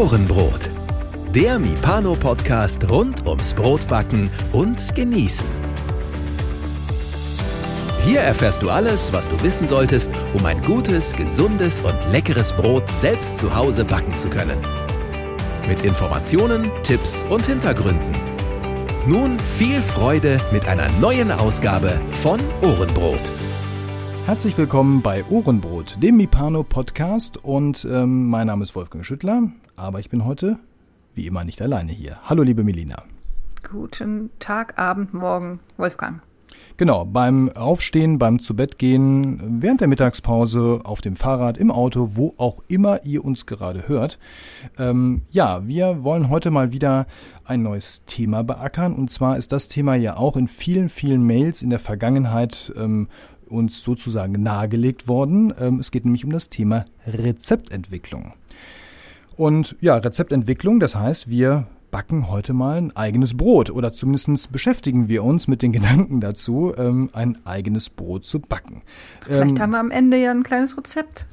Ohrenbrot. Der Mipano-Podcast rund ums Brotbacken und Genießen. Hier erfährst du alles, was du wissen solltest, um ein gutes, gesundes und leckeres Brot selbst zu Hause backen zu können. Mit Informationen, Tipps und Hintergründen. Nun viel Freude mit einer neuen Ausgabe von Ohrenbrot. Herzlich willkommen bei Ohrenbrot, dem Mipano Podcast und ähm, mein Name ist Wolfgang Schüttler, aber ich bin heute wie immer nicht alleine hier. Hallo liebe Melina. Guten Tag, Abend, Morgen, Wolfgang. Genau, beim Aufstehen, beim Zubettgehen, während der Mittagspause, auf dem Fahrrad, im Auto, wo auch immer ihr uns gerade hört. Ähm, ja, wir wollen heute mal wieder ein neues Thema beackern. Und zwar ist das Thema ja auch in vielen, vielen Mails in der Vergangenheit ähm, uns sozusagen nahegelegt worden. Ähm, es geht nämlich um das Thema Rezeptentwicklung. Und ja, Rezeptentwicklung, das heißt, wir backen heute mal ein eigenes Brot oder zumindest beschäftigen wir uns mit den Gedanken dazu, ähm, ein eigenes Brot zu backen. Vielleicht ähm, haben wir am Ende ja ein kleines Rezept.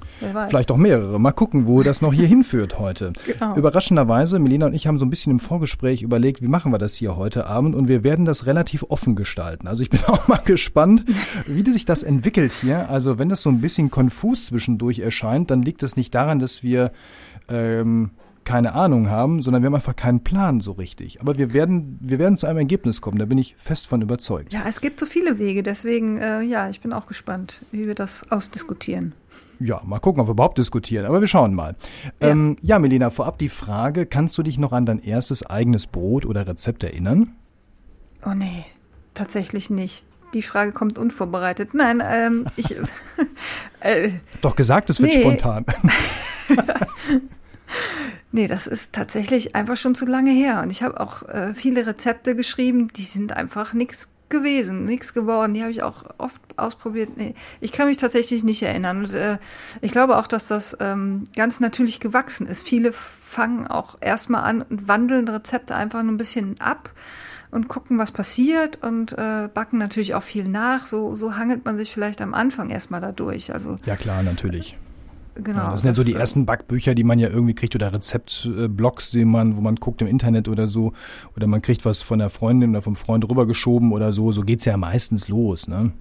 Vielleicht auch mehrere. Mal gucken, wo das noch hier hinführt heute. Genau. Überraschenderweise, Melina und ich haben so ein bisschen im Vorgespräch überlegt, wie machen wir das hier heute Abend und wir werden das relativ offen gestalten. Also ich bin auch mal gespannt, wie sich das entwickelt hier. Also wenn das so ein bisschen konfus zwischendurch erscheint, dann liegt es nicht daran, dass wir ähm, keine Ahnung haben, sondern wir haben einfach keinen Plan so richtig. Aber wir werden, wir werden zu einem Ergebnis kommen, da bin ich fest von überzeugt. Ja, es gibt so viele Wege, deswegen, äh, ja, ich bin auch gespannt, wie wir das ausdiskutieren. Ja, mal gucken, ob wir überhaupt diskutieren, aber wir schauen mal. Ja. Ähm, ja, Melina, vorab die Frage, kannst du dich noch an dein erstes eigenes Brot oder Rezept erinnern? Oh nee, tatsächlich nicht. Die Frage kommt unvorbereitet. Nein, ähm, ich. äh, Doch gesagt, es wird nee. spontan. Nee, das ist tatsächlich einfach schon zu lange her. Und ich habe auch äh, viele Rezepte geschrieben, die sind einfach nichts gewesen, nichts geworden. Die habe ich auch oft ausprobiert. Nee, ich kann mich tatsächlich nicht erinnern. Und, äh, ich glaube auch, dass das ähm, ganz natürlich gewachsen ist. Viele fangen auch erstmal an und wandeln Rezepte einfach nur ein bisschen ab und gucken, was passiert und äh, backen natürlich auch viel nach. So, so hangelt man sich vielleicht am Anfang erstmal dadurch. Also, ja klar, natürlich. Genau. Ja, das sind ja so die ersten Backbücher, die man ja irgendwie kriegt oder Rezeptblogs, die man, wo man guckt im Internet oder so. Oder man kriegt was von der Freundin oder vom Freund rübergeschoben oder so. So geht's ja meistens los, ne?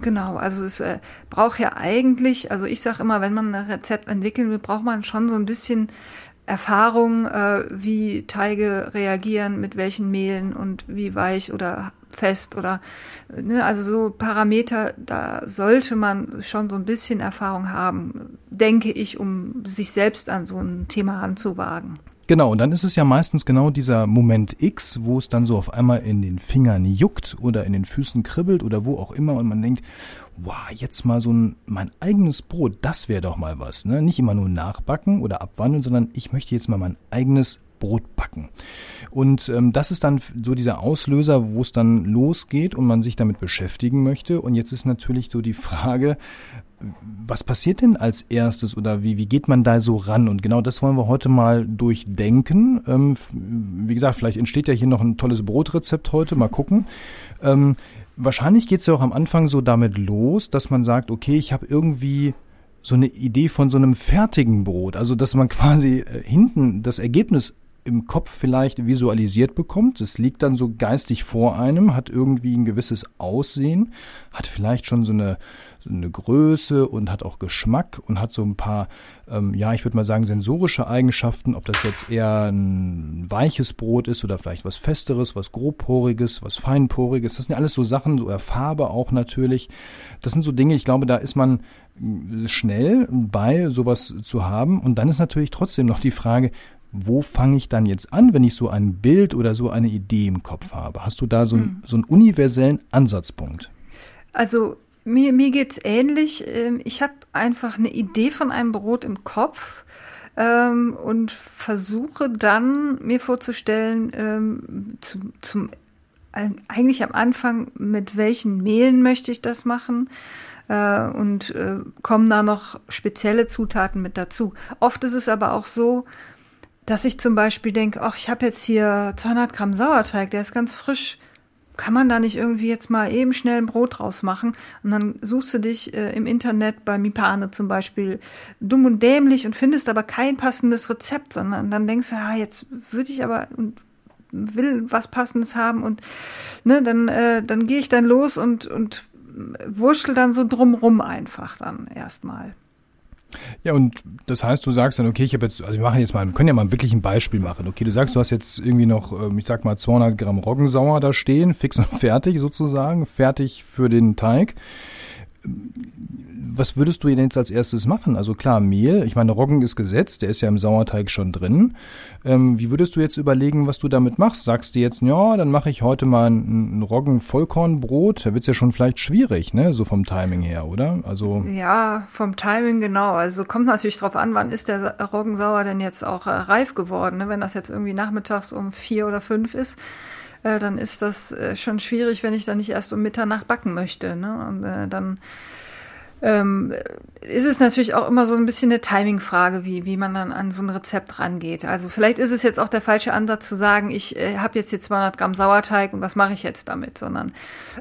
Genau, also es äh, braucht ja eigentlich, also ich sage immer, wenn man ein Rezept entwickeln will, braucht man schon so ein bisschen Erfahrung, äh, wie Teige reagieren, mit welchen Mehlen und wie weich oder fest oder ne, also so Parameter, da sollte man schon so ein bisschen Erfahrung haben, denke ich, um sich selbst an so ein Thema ranzuwagen. Genau, und dann ist es ja meistens genau dieser Moment X, wo es dann so auf einmal in den Fingern juckt oder in den Füßen kribbelt oder wo auch immer und man denkt, wow, jetzt mal so ein mein eigenes Brot, das wäre doch mal was, ne? Nicht immer nur nachbacken oder abwandeln, sondern ich möchte jetzt mal mein eigenes Brot backen. Und ähm, das ist dann so dieser Auslöser, wo es dann losgeht und man sich damit beschäftigen möchte. Und jetzt ist natürlich so die Frage, was passiert denn als erstes oder wie, wie geht man da so ran? Und genau das wollen wir heute mal durchdenken. Ähm, wie gesagt, vielleicht entsteht ja hier noch ein tolles Brotrezept heute, mal gucken. Ähm, wahrscheinlich geht es ja auch am Anfang so damit los, dass man sagt, okay, ich habe irgendwie so eine Idee von so einem fertigen Brot. Also, dass man quasi äh, hinten das Ergebnis im Kopf vielleicht visualisiert bekommt. Es liegt dann so geistig vor einem, hat irgendwie ein gewisses Aussehen, hat vielleicht schon so eine, so eine Größe und hat auch Geschmack und hat so ein paar, ähm, ja, ich würde mal sagen, sensorische Eigenschaften, ob das jetzt eher ein weiches Brot ist oder vielleicht was Festeres, was Grobporiges, was Feinporiges. Das sind ja alles so Sachen, so Farbe auch natürlich. Das sind so Dinge, ich glaube, da ist man schnell bei, sowas zu haben. Und dann ist natürlich trotzdem noch die Frage, wo fange ich dann jetzt an, wenn ich so ein Bild oder so eine Idee im Kopf habe? Hast du da so, ein, hm. so einen universellen Ansatzpunkt? Also mir, mir geht es ähnlich. Ähm, ich habe einfach eine Idee von einem Brot im Kopf ähm, und versuche dann mir vorzustellen, ähm, zu, zum, eigentlich am Anfang, mit welchen Mehlen möchte ich das machen äh, und äh, kommen da noch spezielle Zutaten mit dazu. Oft ist es aber auch so, dass ich zum Beispiel denke, ach, ich habe jetzt hier 200 Gramm Sauerteig, der ist ganz frisch. kann man da nicht irgendwie jetzt mal eben schnell ein Brot draus machen? Und dann suchst du dich äh, im Internet bei Mipane zum Beispiel dumm und dämlich und findest aber kein passendes Rezept, sondern dann denkst du, ah, jetzt würde ich aber und will was Passendes haben und ne, dann, äh, dann gehe ich dann los und, und wurschtel dann so drumrum einfach dann erstmal. Ja, und das heißt, du sagst dann, okay, ich habe jetzt, also wir machen jetzt mal, wir können ja mal wirklich ein Beispiel machen. Okay, du sagst, du hast jetzt irgendwie noch, ähm, ich sag mal, 200 Gramm Roggensauer da stehen, fix und fertig sozusagen, fertig für den Teig was würdest du denn jetzt als erstes machen? Also klar, Mehl, ich meine, Roggen ist gesetzt, der ist ja im Sauerteig schon drin. Ähm, wie würdest du jetzt überlegen, was du damit machst? Sagst du jetzt, ja, dann mache ich heute mal ein, ein Roggen-Vollkornbrot? Da wird's ja schon vielleicht schwierig, ne? So vom Timing her, oder? Also ja, vom Timing genau. Also kommt natürlich drauf an, wann ist der Roggensauer denn jetzt auch äh, reif geworden? Ne? Wenn das jetzt irgendwie nachmittags um vier oder fünf ist, äh, dann ist das äh, schon schwierig, wenn ich dann nicht erst um Mitternacht backen möchte. Ne? Und äh, dann ähm, ist es natürlich auch immer so ein bisschen eine Timing-Frage, wie, wie man dann an so ein Rezept rangeht. Also vielleicht ist es jetzt auch der falsche Ansatz zu sagen, ich äh, habe jetzt hier 200 Gramm Sauerteig und was mache ich jetzt damit, sondern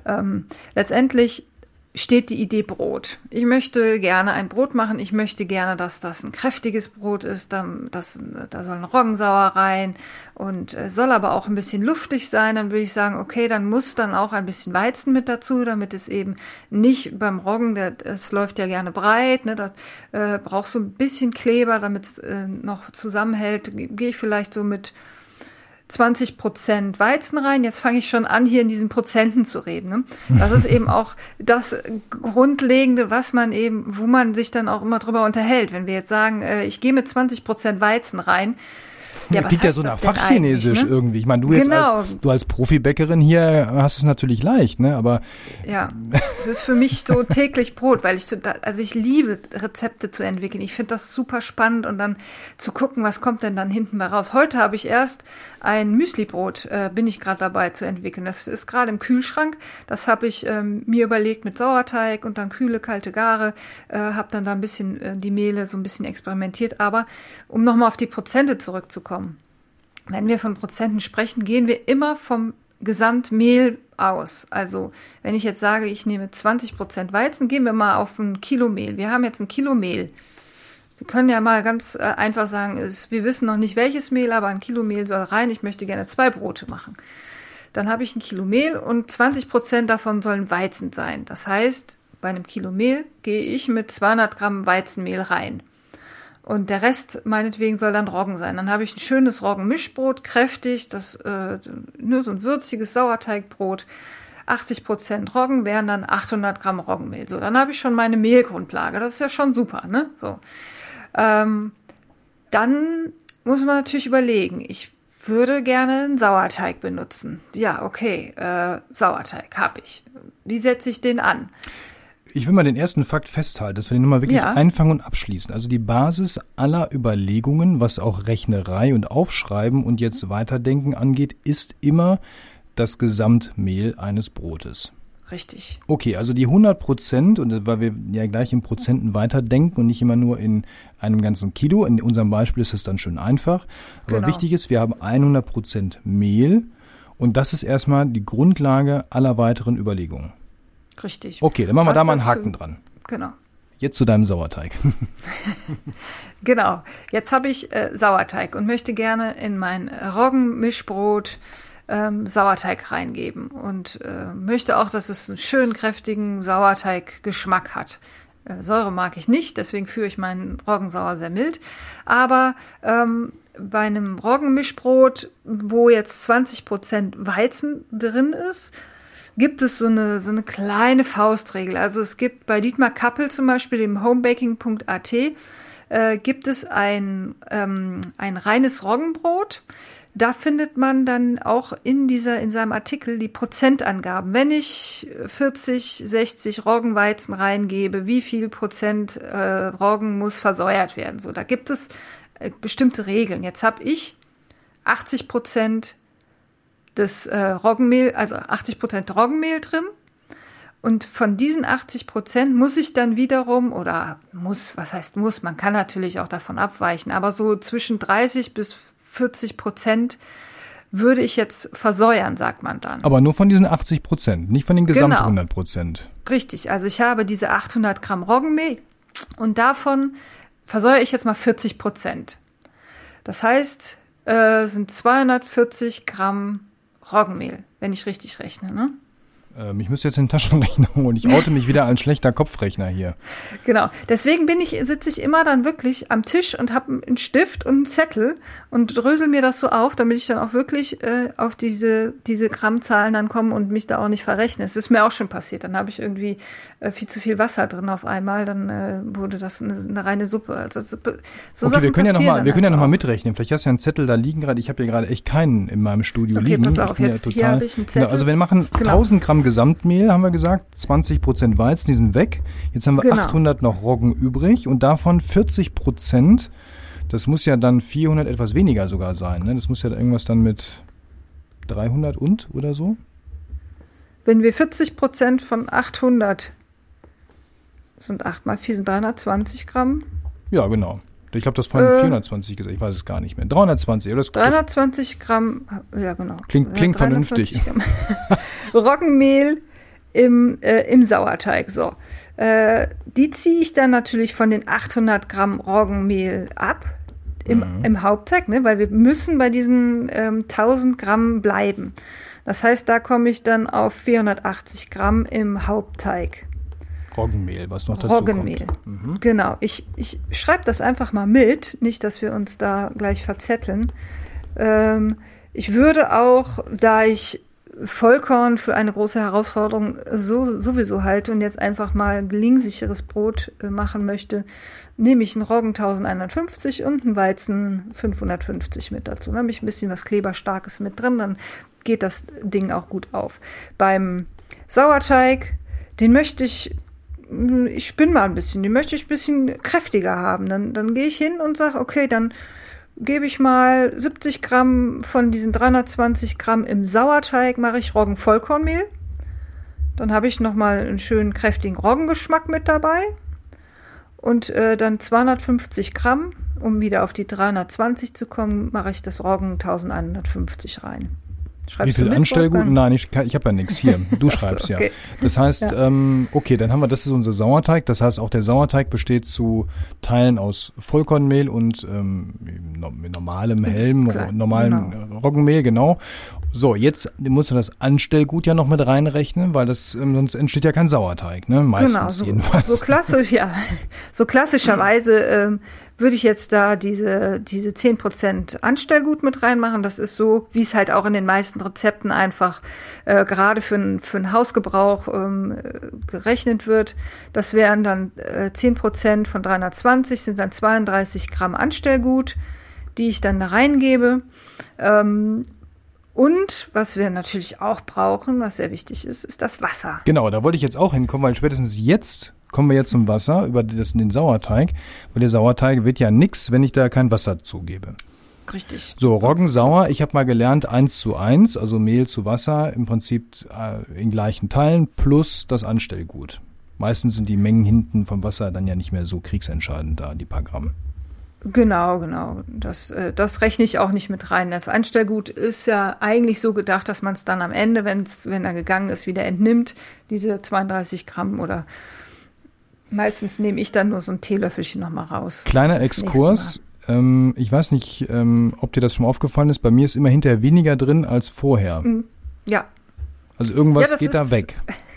ähm, letztendlich steht die Idee Brot. Ich möchte gerne ein Brot machen. Ich möchte gerne, dass das ein kräftiges Brot ist. Da, das, da soll ein Roggensauer rein und äh, soll aber auch ein bisschen luftig sein. Dann würde ich sagen, okay, dann muss dann auch ein bisschen Weizen mit dazu, damit es eben nicht beim Roggen, es läuft ja gerne breit, ne, da äh, braucht so ein bisschen Kleber, damit es äh, noch zusammenhält. Gehe ich vielleicht so mit 20 Prozent Weizen rein. Jetzt fange ich schon an, hier in diesen Prozenten zu reden. Ne? Das ist eben auch das Grundlegende, was man eben, wo man sich dann auch immer drüber unterhält. Wenn wir jetzt sagen, äh, ich gehe mit 20 Prozent Weizen rein, ja, das klingt ja so nach Fachchinesisch ne? irgendwie. Ich meine, du jetzt genau. als, du als Profibäckerin hier hast es natürlich leicht, ne? Aber ja, es ist für mich so täglich Brot, weil ich also ich liebe Rezepte zu entwickeln. Ich finde das super spannend und dann zu gucken, was kommt denn dann hinten mal raus. Heute habe ich erst ein Müslibrot, äh, bin ich gerade dabei zu entwickeln. Das ist gerade im Kühlschrank. Das habe ich ähm, mir überlegt mit Sauerteig und dann kühle kalte Gare. Äh, habe dann da ein bisschen äh, die Mehle so ein bisschen experimentiert. Aber um nochmal auf die Prozente zurückzukommen wenn wir von Prozenten sprechen, gehen wir immer vom Gesamtmehl aus. Also wenn ich jetzt sage, ich nehme 20 Prozent Weizen, gehen wir mal auf ein Kilo Mehl. Wir haben jetzt ein Kilo Mehl. Wir können ja mal ganz äh, einfach sagen, wir wissen noch nicht welches Mehl, aber ein Kilo Mehl soll rein. Ich möchte gerne zwei Brote machen. Dann habe ich ein Kilo Mehl und 20 Prozent davon sollen Weizen sein. Das heißt, bei einem Kilo Mehl gehe ich mit 200 Gramm Weizenmehl rein. Und der Rest meinetwegen soll dann Roggen sein. Dann habe ich ein schönes Roggenmischbrot, kräftig, das äh, nur so ein würziges Sauerteigbrot. 80 Prozent Roggen wären dann 800 Gramm Roggenmehl. So, dann habe ich schon meine Mehlgrundlage. Das ist ja schon super, ne? So. Ähm, dann muss man natürlich überlegen. Ich würde gerne einen Sauerteig benutzen. Ja, okay, äh, Sauerteig habe ich. Wie setze ich den an? Ich will mal den ersten Fakt festhalten, dass wir den nochmal wirklich ja. einfangen und abschließen. Also die Basis aller Überlegungen, was auch Rechnerei und Aufschreiben und jetzt Weiterdenken angeht, ist immer das Gesamtmehl eines Brotes. Richtig. Okay, also die 100 Prozent, und weil wir ja gleich in Prozenten weiterdenken und nicht immer nur in einem ganzen Kilo, in unserem Beispiel ist es dann schön einfach. Aber genau. wichtig ist, wir haben 100 Prozent Mehl und das ist erstmal die Grundlage aller weiteren Überlegungen. Richtig. Okay, dann machen wir da mal einen Haken für, dran. Genau. Jetzt zu deinem Sauerteig. genau. Jetzt habe ich äh, Sauerteig und möchte gerne in mein Roggenmischbrot ähm, Sauerteig reingeben und äh, möchte auch, dass es einen schönen kräftigen Sauerteiggeschmack hat. Äh, Säure mag ich nicht, deswegen führe ich meinen Roggensauer sehr mild. Aber ähm, bei einem Roggenmischbrot, wo jetzt 20% Weizen drin ist, gibt es so eine, so eine kleine Faustregel. Also es gibt bei Dietmar Kappel zum Beispiel, dem homebaking.at, äh, gibt es ein, ähm, ein reines Roggenbrot. Da findet man dann auch in dieser, in seinem Artikel die Prozentangaben. Wenn ich 40, 60 Roggenweizen reingebe, wie viel Prozent äh, Roggen muss versäuert werden? So, da gibt es äh, bestimmte Regeln. Jetzt habe ich 80 Prozent das äh, Roggenmehl, also 80 Prozent Roggenmehl drin. Und von diesen 80 Prozent muss ich dann wiederum, oder muss, was heißt muss, man kann natürlich auch davon abweichen, aber so zwischen 30 bis 40 Prozent würde ich jetzt versäuern, sagt man dann. Aber nur von diesen 80 Prozent, nicht von den gesamten Genau. 100 Prozent. Richtig, also ich habe diese 800 Gramm Roggenmehl und davon versäuere ich jetzt mal 40 Prozent. Das heißt, äh, sind 240 Gramm Roggenmehl, wenn ich richtig rechne. Ne? Ähm, ich müsste jetzt den Taschenrechner holen. Ich oute mich wieder als schlechter Kopfrechner hier. Genau. Deswegen bin ich, sitze ich immer dann wirklich am Tisch und habe einen Stift und einen Zettel und drösel mir das so auf, damit ich dann auch wirklich äh, auf diese, diese Grammzahlen dann komme und mich da auch nicht verrechne. Es ist mir auch schon passiert. Dann habe ich irgendwie viel zu viel Wasser drin auf einmal, dann äh, wurde das eine, eine reine Suppe. Also, so okay, Sachen wir können ja noch passieren mal, dann wir können ja noch mal einfach mitrechnen. Vielleicht hast du ja einen Zettel da liegen gerade. Ich habe hier gerade echt keinen in meinem Studio Okay, liegen. pass auf, jetzt hier hab ich einen Genau, Zettel. also wir machen Genau. 1000 Gramm Gesamtmehl, haben wir gesagt, 20 Prozent Weizen, die sind weg. Jetzt haben wir Genau. 800 noch Roggen übrig und davon 40 Prozent. Das muss ja dann 400 etwas weniger sogar sein. Ne? Das muss ja irgendwas dann mit 300 und oder so. Wenn wir 40 Prozent von 800 sind 8 mal 4 sind 320 Gramm. Ja, genau. Ich glaube, das vorhin Äh. 420 gesagt. Ich weiß es gar nicht mehr. 320. Oder das, das, 320 Gramm, ja genau. Klingt- Ja, klingt 320 Gramm. Roggenmehl im, äh, im Sauerteig. So, äh, die ziehe ich dann natürlich von den 800 Gramm Roggenmehl ab im, Mhm. im Hauptteig, ne? weil wir müssen bei diesen ähm, 1000 Gramm bleiben. Das heißt, da komme ich dann auf 480 Gramm im Hauptteig. Roggenmehl, was noch dazu Roggenmehl. kommt. Mhm. Genau, ich, ich schreibe das einfach mal mit, nicht, dass wir uns da gleich verzetteln. Ähm, ich würde auch, da ich Vollkorn für eine große Herausforderung so, sowieso halte und jetzt einfach mal gelingsicheres Brot äh, machen möchte, nehme ich einen Roggen 1150 und einen Weizen 550 mit dazu. Dann habe ich ein bisschen was Kleberstarkes mit drin, dann geht das Ding auch gut auf. Beim Sauerteig, den möchte ich ich spinne mal ein bisschen, die möchte ich ein bisschen kräftiger haben. Dann, dann gehe ich hin und sage, okay, dann gebe ich mal 70 Gramm von diesen 320 Gramm im Sauerteig, mache ich Roggenvollkornmehl. Dann habe ich nochmal einen schönen kräftigen Roggengeschmack mit dabei. Und äh, dann 250 Gramm, um wieder auf die 320 zu kommen, mache ich das Roggen 1150 rein. Schreibst Wie viel du mit, Anstellgut? Wolfgang? Nein, ich, ich habe ja nichts hier. Du Ach so, schreibst okay. ja. Das heißt, Ja. ähm, okay, dann haben wir, das ist unser Sauerteig. Das heißt, auch der Sauerteig besteht zu Teilen aus Vollkornmehl und ähm, normalem, hellem, Klar, normalen genau. Roggenmehl, genau. So, jetzt musst du das Anstellgut ja noch mit reinrechnen, weil das ähm, sonst entsteht ja kein Sauerteig, ne? Meistens genau, so, jedenfalls. So klassisch, ja. So klassischerweise ähm, würde ich jetzt da diese, diese 10% Anstellgut mit reinmachen. Das ist so, wie es halt auch in den meisten Rezepten einfach äh, gerade für, für einen Hausgebrauch ähm, äh, gerechnet wird. Das wären dann äh, 10% von 320, sind dann 32 Gramm Anstellgut, die ich dann da reingebe. Ähm, und was wir natürlich auch brauchen, was sehr wichtig ist, ist das Wasser. Genau, da wollte ich jetzt auch hinkommen, weil spätestens jetzt kommen wir jetzt zum Wasser über das, den Sauerteig, weil der Sauerteig wird ja nix, wenn ich da kein Wasser zugebe. Richtig. So, Roggensauer, ich habe mal gelernt, 1 zu 1, also Mehl zu Wasser, im Prinzip äh, in gleichen Teilen plus das Anstellgut. Meistens sind die Mengen hinten vom Wasser dann ja nicht mehr so kriegsentscheidend da, die paar Gramm. Genau, genau. Das, äh, das rechne ich auch nicht mit rein. Das Einstellgut ist ja eigentlich so gedacht, dass man es dann am Ende, wenn's, wenn er gegangen ist, wieder entnimmt, diese 32 Gramm oder meistens nehme ich dann nur so ein Teelöffelchen nochmal raus. Kleiner Exkurs. Ähm, ich weiß nicht, ähm, ob dir das schon aufgefallen ist. Bei mir ist immer hinterher weniger drin als vorher. Mal. Ja, Also irgendwas Ja, geht da weg.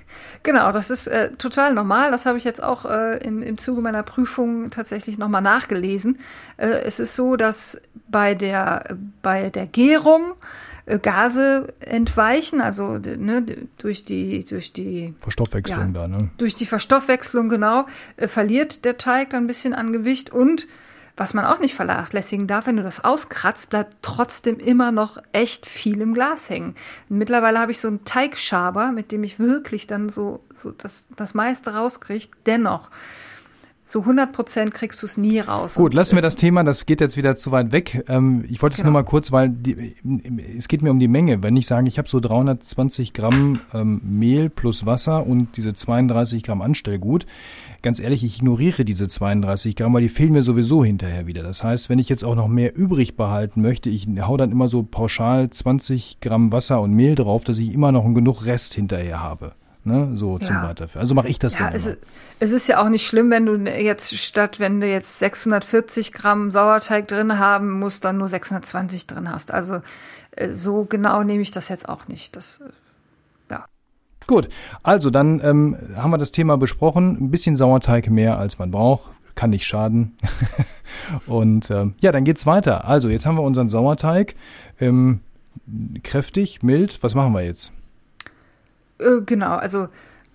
Genau, das ist äh, total normal. Das habe ich jetzt auch äh, im, im Zuge meiner Prüfung tatsächlich nochmal nachgelesen. Äh, es ist so, dass bei der, bei der Gärung äh, Gase entweichen, also ne, durch die, durch die Verstoffwechslung Ja. da, ne? durch die Verstoffwechslung genau äh, verliert der Teig dann ein bisschen an Gewicht und was man auch nicht vernachlässigen darf, wenn du das auskratzt, bleibt trotzdem immer noch echt viel im Glas hängen. Mittlerweile habe ich so einen Teigschaber, mit dem ich wirklich dann so, so das, das meiste rauskriege. Dennoch so 100 Prozent kriegst du es nie raus. Gut, lassen wir das Thema, das geht jetzt wieder zu weit weg. Ähm, ich wollte es genau. nur mal kurz, weil die, es geht mir um die Menge. Wenn ich sage, ich habe so 320 Gramm ähm, Mehl plus Wasser und diese 32 Gramm Anstellgut, ganz ehrlich, ich ignoriere diese 32 Gramm, weil die fehlen mir sowieso hinterher wieder. Das heißt, wenn ich jetzt auch noch mehr übrig behalten möchte, ich hau dann immer so pauschal 20 Gramm Wasser und Mehl drauf, dass ich immer noch genug Rest hinterher habe ne, so zum Weiterführen. Also mache ich das ja, dann es, es, ist ja auch nicht schlimm, wenn du jetzt statt, wenn du jetzt 640 Gramm Sauerteig drin haben musst, dann nur 620 drin hast. Also äh, so genau nehme ich das jetzt auch nicht. Das, äh, ja. Gut, also dann ähm, haben wir das Thema besprochen. Ein bisschen Sauerteig mehr, als man braucht. Kann nicht schaden. Und ähm, ja, dann geht's weiter. Also, jetzt haben wir unseren Sauerteig. Ähm, kräftig, mild. Was machen wir jetzt? Äh, genau, also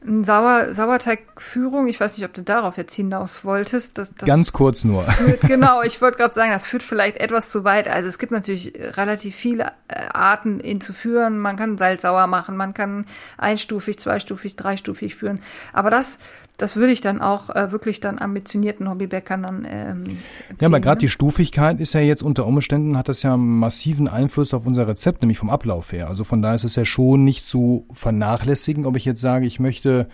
ein Sauer, Sauerteigführung, ich weiß nicht, ob du darauf jetzt hinaus wolltest. Das, das Ganz kurz nur. Führt, genau, ich wollte gerade sagen, das führt vielleicht etwas zu weit. Also es gibt natürlich relativ viele äh, Arten, ihn zu führen. Man kann salzsauer machen, man kann einstufig, zweistufig, dreistufig führen. Aber das das würde ich dann auch äh, wirklich dann ambitionierten Hobbybäckern dann ähm, Ja, aber gerade die Stufigkeit ist ja jetzt unter Umständen, hat das ja massiven Einfluss auf unser Rezept, nämlich vom Ablauf her. Also von daher ist es ja schon nicht zu vernachlässigen, ob ich jetzt sage, ich möchte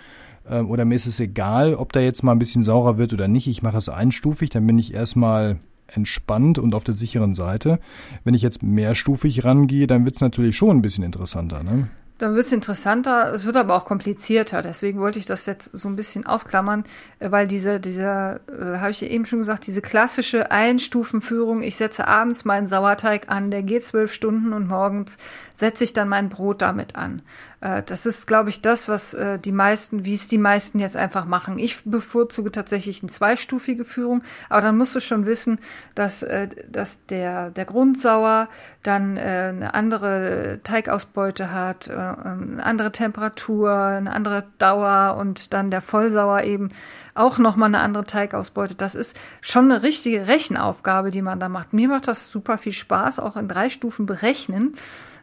äh, oder mir ist es egal, ob da jetzt mal ein bisschen saurer wird oder nicht. Ich mache es einstufig, dann bin ich erstmal entspannt und auf der sicheren Seite. Wenn ich jetzt mehrstufig rangehe, dann wird es natürlich schon ein bisschen interessanter. Ne? Dann wird es interessanter, es wird aber auch komplizierter. Deswegen wollte ich das jetzt so ein bisschen ausklammern, äh, weil diese, dieser, äh, habe ich eben schon gesagt, diese klassische Einstufenführung, ich setze abends meinen Sauerteig an, der geht zwölf Stunden und morgens setze ich dann mein Brot damit an. Äh, das ist, glaube ich, das, was äh, die meisten, wie es die meisten jetzt einfach machen. Ich bevorzuge tatsächlich eine zweistufige Führung, aber dann musst du schon wissen, dass, äh, dass der, der Grundsauer dann eine andere Teigausbeute hat, eine andere Temperatur, eine andere Dauer und dann der Vollsauer eben auch nochmal eine andere Teigausbeute. Das ist schon eine richtige Rechenaufgabe, die man da macht. Mir macht das super viel Spaß, auch in drei Stufen berechnen.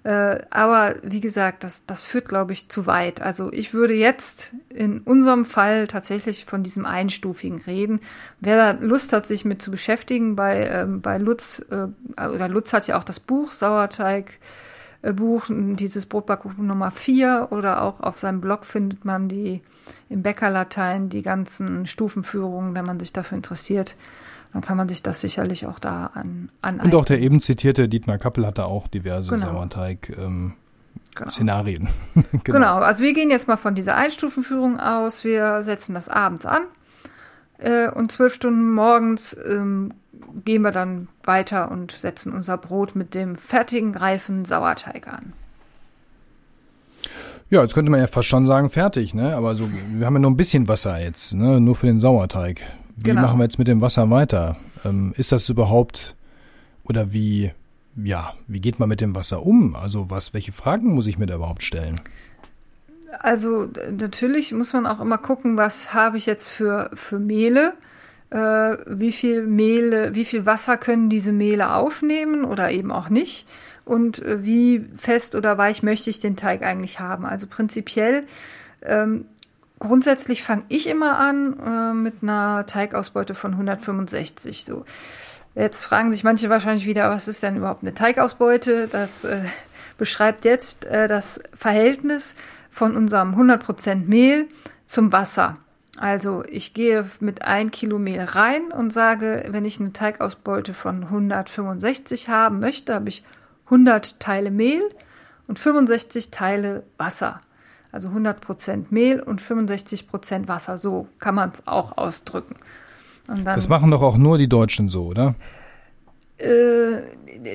Äh, aber wie gesagt, das, das führt, glaube ich, zu weit. Also ich würde jetzt in unserem Fall tatsächlich von diesem Einstufigen reden. Wer da Lust hat, sich mit zu beschäftigen, bei, ähm, bei Lutz, äh, oder Lutz hat ja auch das Buch Sauerteig. Äh, Buch, dieses Brotbackbuch Nummer 4 oder auch auf seinem Blog findet man die im Bäckerlatein die ganzen Stufenführungen, wenn man sich dafür interessiert dann kann man sich das sicherlich auch da an an Und auch der eben zitierte Dietmar Kappel hatte auch diverse genau. Sauerteig. Ähm, Genau. Szenarien. genau. genau. also wir gehen jetzt mal von dieser Einstufenführung aus. Wir setzen das abends an äh, und zwölf Stunden morgens ähm, gehen wir dann weiter und setzen unser Brot mit dem fertigen, reifen Sauerteig an. Ja, jetzt könnte man ja fast schon sagen, fertig, ne? Aber so, wir haben ja nur ein bisschen Wasser jetzt, ne? Nur für den Sauerteig. Wie genau. machen wir jetzt mit dem Wasser weiter? Ähm, ist das überhaupt oder wie, ja, wie geht man mit dem Wasser um? Also was, welche Fragen muss ich mir da überhaupt stellen? Also natürlich muss man auch immer gucken, was habe ich jetzt für, für Mehle? Äh, wie viel Mehle, wie viel Wasser können diese Mehle aufnehmen oder eben auch nicht? Und äh, wie fest oder weich möchte ich den Teig eigentlich haben? Also prinzipiell ähm, grundsätzlich fange ich immer an äh, mit einer Teigausbeute von 165. So. Jetzt fragen sich manche wahrscheinlich wieder, was ist denn überhaupt eine Teigausbeute? Das äh, beschreibt jetzt äh, das Verhältnis von unserem 100% Mehl zum Wasser. Also ich gehe mit ein Kilo Mehl rein und sage, wenn ich eine Teigausbeute von 165 haben möchte, habe ich 100 Teile Mehl und 65 Teile Wasser. Also 100% Mehl und 65% Wasser. So kann man es auch ausdrücken. Dann, das machen doch auch nur die Deutschen so, oder? Äh,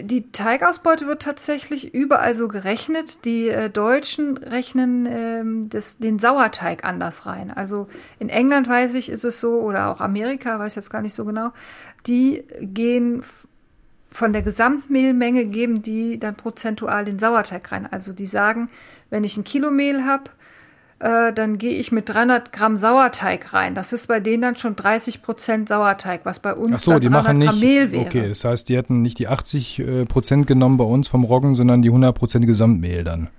die Teigausbeute wird tatsächlich überall so gerechnet. Die äh, Deutschen rechnen äh, das, den Sauerteig anders rein. Also in England weiß ich, ist es so, oder auch Amerika, weiß ich jetzt gar nicht so genau. Die gehen von der Gesamtmehlmenge, geben die dann prozentual den Sauerteig rein. Also die sagen, wenn ich ein Kilo Mehl habe, äh, dann gehe ich mit 300 Gramm Sauerteig rein. Das ist bei denen dann schon 30 Prozent Sauerteig, was bei uns Ach so, die machen nicht, Gramm Mehl wäre. Okay, das heißt, die hätten nicht die 80 äh, Prozent genommen bei uns vom Roggen, sondern die 100 Prozent Gesamtmehl dann.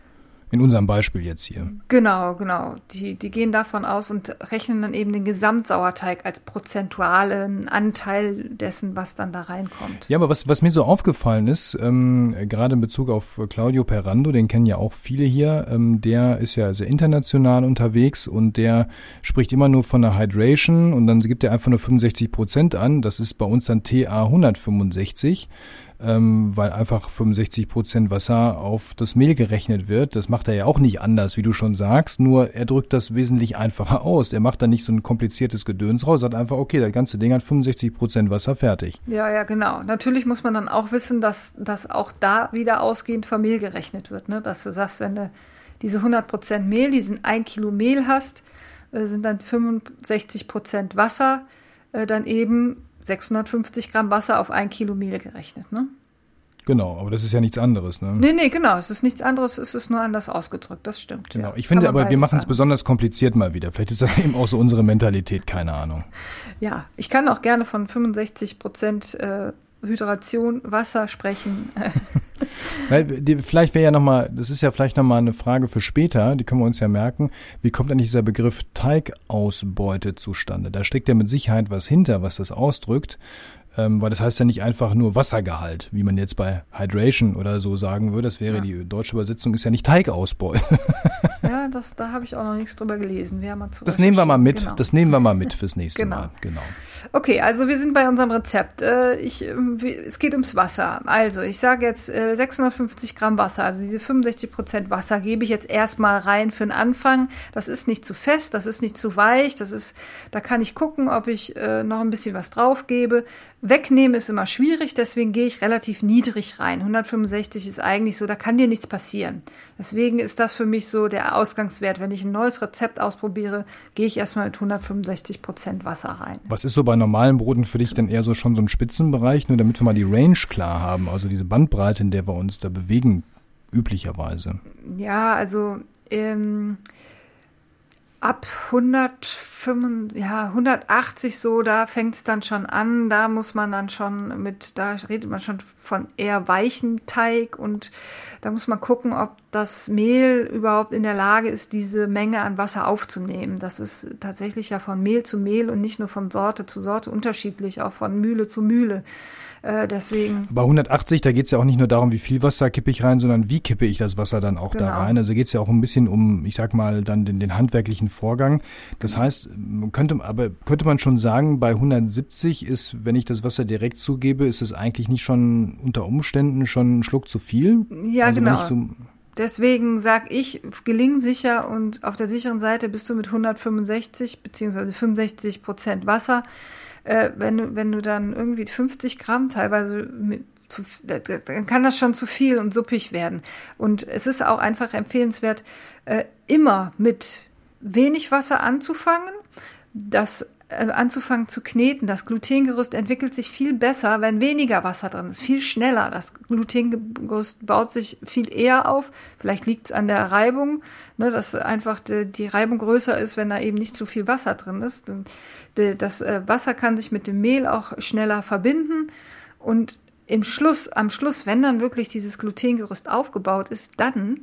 In unserem Beispiel jetzt hier. Genau, genau. Die, die gehen davon aus und rechnen dann eben den Gesamtsauerteig als prozentualen Anteil dessen, was dann da reinkommt. Ja, aber was, was mir so aufgefallen ist, ähm, gerade in Bezug auf Claudio Perrando, den kennen ja auch viele hier, ähm, der ist ja sehr international unterwegs und der spricht immer nur von der Hydration und dann gibt er einfach nur 65 Prozent an. Das ist bei uns dann TA 165 ähm, weil einfach 65 Prozent Wasser auf das Mehl gerechnet wird. Das macht er ja auch nicht anders, wie du schon sagst, nur er drückt das wesentlich einfacher aus. Er macht da nicht so ein kompliziertes Gedöns raus, sagt einfach, okay, das ganze Ding hat 65 Prozent Wasser fertig. Ja, ja, genau. Natürlich muss man dann auch wissen, dass, dass auch da wieder ausgehend vom Mehl gerechnet wird. Ne? Dass du sagst, wenn du diese 100 Prozent Mehl, diesen ein Kilo Mehl hast, äh, sind dann 65 Prozent Wasser, äh, dann eben 650 Gramm Wasser auf ein Kilo Mehl gerechnet, ne? Genau, aber das ist ja nichts anderes, ne? Nee, nee, genau. Es ist nichts anderes, es ist nur anders ausgedrückt, das stimmt. Genau. Ja. Ich finde aber, wir machen es besonders kompliziert mal wieder. Vielleicht ist das eben auch so unsere Mentalität, keine Ahnung. Ja, ich kann auch gerne von 65 Prozent äh, Hydration, Wasser sprechen. vielleicht wäre ja nochmal, das ist ja vielleicht nochmal eine Frage für später, die können wir uns ja merken. Wie kommt eigentlich dieser Begriff Teigausbeute zustande? Da steckt ja mit Sicherheit was hinter, was das ausdrückt ähm, weil das heißt ja nicht einfach nur Wassergehalt, wie man jetzt bei Hydration oder so sagen würde. Das wäre ja. die deutsche Übersetzung, ist ja nicht Teigausbau. ja, das, da habe ich auch noch nichts drüber gelesen. Wir mal das nehmen wir mal mit. Genau. Das nehmen wir mal mit fürs nächste genau. Mal. Genau. Okay, also wir sind bei unserem Rezept. Äh, ich, ähm, es geht ums Wasser. Also ich sage jetzt 650 äh, Gramm Wasser, also diese 65 Prozent Wasser gebe ich jetzt erstmal rein für den Anfang. Das ist nicht zu fest, das ist nicht zu weich, das ist, da kann ich gucken, ob ich äh, noch ein bisschen was drauf gebe. Wegnehmen ist immer schwierig, deswegen gehe ich relativ niedrig rein. 165 ist eigentlich so, da kann dir nichts passieren. Deswegen ist das für mich so der Ausgangswert. Wenn ich ein neues Rezept ausprobiere, gehe ich erstmal mit 165 Prozent Wasser rein. Was ist so bei normalen Broten für dich denn eher so schon so ein Spitzenbereich, nur damit wir mal die Range klar haben, also diese Bandbreite, in der wir uns da bewegen, üblicherweise? Ja, also ähm, ab 105, ja, 180 so, da fängt es dann schon an. Da muss man dann schon mit, da redet man schon von eher weichen Teig und da muss man gucken, ob das Mehl überhaupt in der Lage ist, diese Menge an Wasser aufzunehmen. Das ist tatsächlich ja von Mehl zu Mehl und nicht nur von Sorte zu Sorte unterschiedlich, auch von Mühle zu Mühle. Äh, deswegen. Bei 180, da geht es ja auch nicht nur darum, wie viel Wasser kippe ich rein, sondern wie kippe ich das Wasser dann auch genau. da rein. Also geht es ja auch ein bisschen um, ich sag mal, dann den, den handwerklichen Vorgang. Das genau. heißt, könnte, aber könnte man schon sagen, bei 170 ist, wenn ich das Wasser direkt zugebe, ist es eigentlich nicht schon unter Umständen schon ein Schluck zu viel? Ja, also genau. So Deswegen sag ich, geling sicher und auf der sicheren Seite bist du mit 165 beziehungsweise 65 Prozent Wasser äh, wenn, du, wenn du dann irgendwie 50 Gramm teilweise mit, zu, dann kann das schon zu viel und suppig werden. Und es ist auch einfach empfehlenswert, äh, immer mit wenig Wasser anzufangen, das anzufangen zu kneten. Das Glutengerüst entwickelt sich viel besser, wenn weniger Wasser drin ist, viel schneller. Das Glutengerüst baut sich viel eher auf. Vielleicht liegt es an der Reibung, ne, dass einfach die, die, Reibung größer ist, wenn da eben nicht zu viel Wasser drin ist. Das äh, Wasser kann sich mit dem Mehl auch schneller verbinden und im Schluss, am Schluss, wenn dann wirklich dieses Glutengerüst aufgebaut ist, dann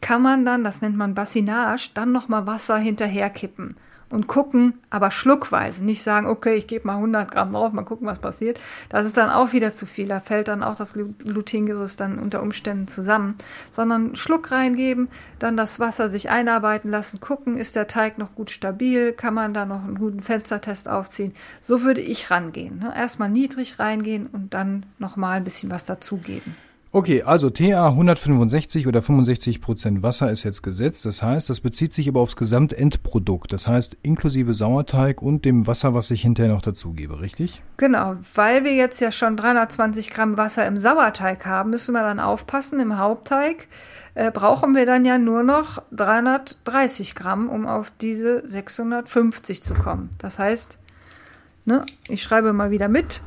kann man dann, das nennt man Bassinage, dann nochmal Wasser hinterherkippen und gucken, aber schluckweise, nicht sagen, okay, ich gebe mal 100 Gramm drauf, mal gucken, was passiert. Das ist dann auch wieder zu viel, da fällt dann auch das Glutengerüst dann unter Umständen zusammen, sondern Schluck reingeben, dann das Wasser sich einarbeiten lassen, gucken, ist der Teig noch gut stabil, kann man da noch einen guten Fenstertest aufziehen. So würde ich rangehen. Ne? Erstmal niedrig reingehen und dann nochmal ein bisschen was dazugeben. Okay, also TA 165 oder 65 Prozent Wasser ist jetzt gesetzt. Das heißt, das bezieht sich aber aufs Gesamtendprodukt. Das heißt, inklusive Sauerteig und dem Wasser, was ich hinterher noch dazugebe, richtig? Genau, weil wir jetzt ja schon 320 Gramm Wasser im Sauerteig haben, müssen wir dann aufpassen. Im Hauptteig äh, brauchen wir dann ja nur noch 330 Gramm, um auf diese 650 zu kommen. Das heißt, ne, ich schreibe mal wieder mit.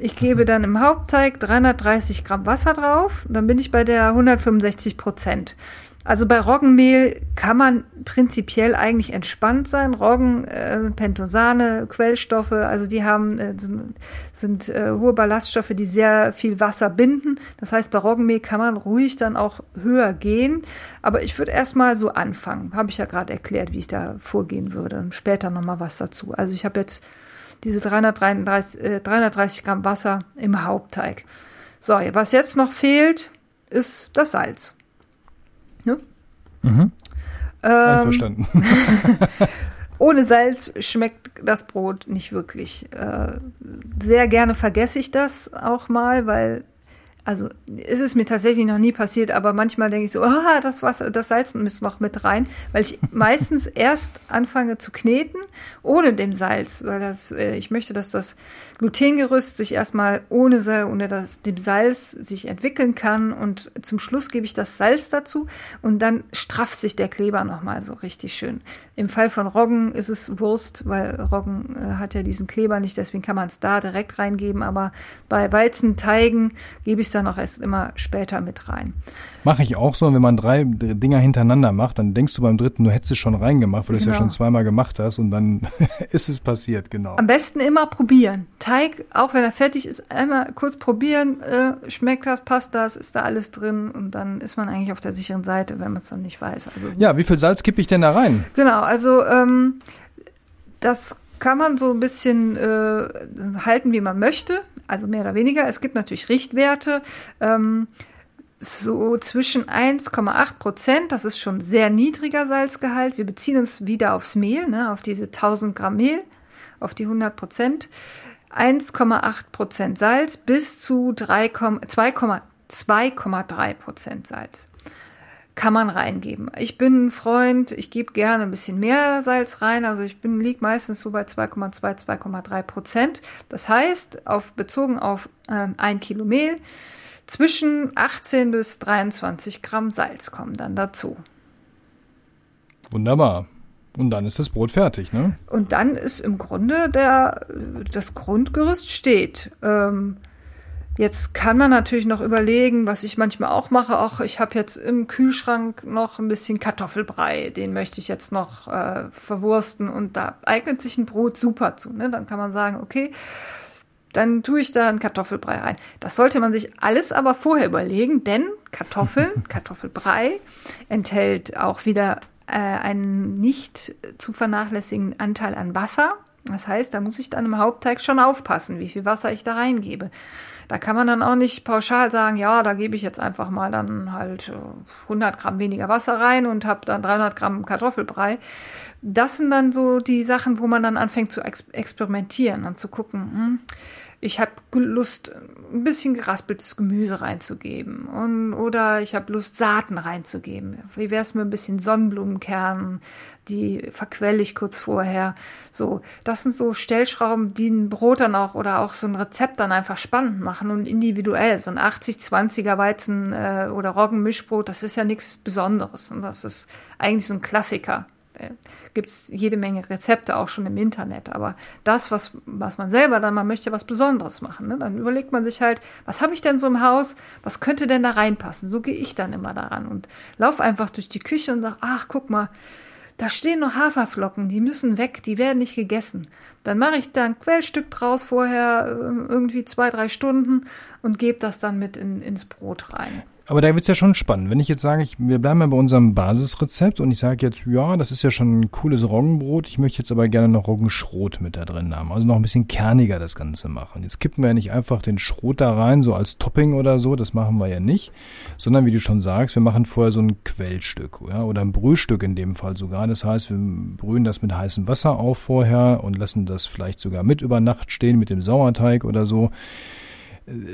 Ich gebe dann im Hauptteig 330 Gramm Wasser drauf. Dann bin ich bei der 165 Prozent. Also bei Roggenmehl kann man prinzipiell eigentlich entspannt sein. Roggen, äh, Pentosane, Quellstoffe, also die haben äh, sind, sind äh, hohe Ballaststoffe, die sehr viel Wasser binden. Das heißt, bei Roggenmehl kann man ruhig dann auch höher gehen. Aber ich würde erstmal so anfangen. Habe ich ja gerade erklärt, wie ich da vorgehen würde. Und später nochmal was dazu. Also ich habe jetzt diese 333, äh, 330 Gramm Wasser im Hauptteig. So, was jetzt noch fehlt, ist das Salz. Ne? Mhm. Ähm, Einverstanden. ohne Salz schmeckt das Brot nicht wirklich. Äh, sehr gerne vergesse ich das auch mal, weil also ist es mir tatsächlich noch nie passiert, aber manchmal denke ich so, ah, das Wasser, das Salz muss noch mit rein, weil ich meistens erst anfange zu kneten ohne dem Salz, weil das, äh, ich möchte, dass das Glutengerüst sich erstmal ohne, ohne das, dem Salz sich entwickeln kann und zum Schluss gebe ich das Salz dazu und dann strafft sich der Kleber nochmal so richtig schön. Im Fall von Roggen ist es Wurst, weil Roggen äh, hat ja diesen Kleber nicht, deswegen kann man es da direkt reingeben, aber bei Weizenteigen gebe ich es dann auch erst immer später mit rein. Mache ich auch so. wenn man drei Dinger hintereinander macht, dann denkst du beim dritten, du hättest es schon reingemacht, weil genau. du es ja genau. schon zweimal gemacht hast und dann ist es passiert, genau. Am besten immer probieren. Teig, auch wenn er fertig ist, einmal kurz probieren. Äh, schmeckt das, passt das, ist da alles drin und dann ist man eigentlich auf der sicheren Seite, wenn man es dann nicht weiß. Also, ja, wie viel Salz kippe ich denn da rein? Genau, also ähm, das kann man so ein bisschen äh, halten, wie man möchte, also mehr oder weniger. Es gibt natürlich Richtwerte. Ähm, so zwischen 1,8 Prozent, das ist schon sehr niedriger Salzgehalt. Wir beziehen uns wieder aufs Mehl, ne, auf diese 1000 Gramm Mehl, auf die 100 Prozent. 1,8 Prozent Salz bis zu 2,3 Prozent Salz kann man reingeben. Ich bin ein Freund, ich gebe gerne ein bisschen mehr Salz rein, also ich bin liege meistens so bei 2,2, 2,3 Prozent. Das heißt, auf, bezogen auf ähm, ein Kilo Mehl zwischen 18 bis 23 Gramm Salz kommen dann dazu. Wunderbar. Und dann ist das Brot fertig, ne? Und dann ist im Grunde der, das Grundgerüst steht. Ähm, jetzt kann man natürlich noch überlegen, was ich manchmal auch mache. Auch ich habe jetzt im Kühlschrank noch ein bisschen Kartoffelbrei. Den möchte ich jetzt noch äh, verwursten. Und da eignet sich ein Brot super zu. Ne? Dann kann man sagen, okay, dann tue ich da einen Kartoffelbrei rein. Das sollte man sich alles aber vorher überlegen, denn Kartoffeln, Kartoffelbrei enthält auch wieder äh, einen nicht zu vernachlässigen Anteil an Wasser. Das heißt, da muss ich dann im Hauptteig schon aufpassen, wie viel Wasser ich da reingebe. Da kann man dann auch nicht pauschal sagen, ja, da gebe ich jetzt einfach mal dann halt 100 äh, Gramm weniger Wasser rein und habe dann 300 Gramm Kartoffelbrei. Das sind dann so die Sachen, wo man dann anfängt zu experimentieren und zu gucken, hm, ich habe Lust, ein bisschen geraspeltes Gemüse reinzugeben und, oder ich habe Lust, Saaten reinzugeben. Wie wäre es mit ein bisschen Sonnenblumenkernen, die verquelle ich kurz vorher. So, das sind so Stellschrauben, die ein Brot dann auch oder auch so ein Rezept dann einfach spannend machen und individuell. So ein 80-20er Weizen- äh, oder Roggenmischbrot, das ist ja nichts Besonderes und das ist eigentlich so ein Klassiker. Äh, gibt es jede Menge Rezepte auch schon im Internet. Aber das, was, was man selber dann, man möchte was Besonderes machen. Ne? Dann überlegt man sich halt, was habe ich denn so im Haus? Was könnte denn da reinpassen? So gehe ich dann immer daran und laufe einfach durch die Küche und sage, ach, guck mal, da stehen noch Haferflocken, die müssen weg, die werden nicht gegessen. Dann mache ich da ein Quellstück draus vorher, äh, irgendwie zwei, drei Stunden und gebe das dann mit in, ins Brot rein. Aber da wird's ja schon spannend. Wenn ich jetzt sage, ich, wir bleiben ja bei unserem Basisrezept und ich sage jetzt, ja, das ist ja schon ein cooles Roggenbrot, ich möchte jetzt aber gerne noch Roggenschrot mit da drin haben. Also noch ein bisschen kerniger das Ganze machen. Jetzt kippen wir ja nicht einfach den Schrot da rein, so als Topping oder so, das machen wir ja nicht, sondern wie du schon sagst, wir machen vorher so ein Quellstück ja, oder ein Brühstück in dem Fall sogar. Das heißt, wir brühen das mit heißem Wasser auf vorher und lassen das vielleicht sogar mit über Nacht stehen mit dem Sauerteig oder so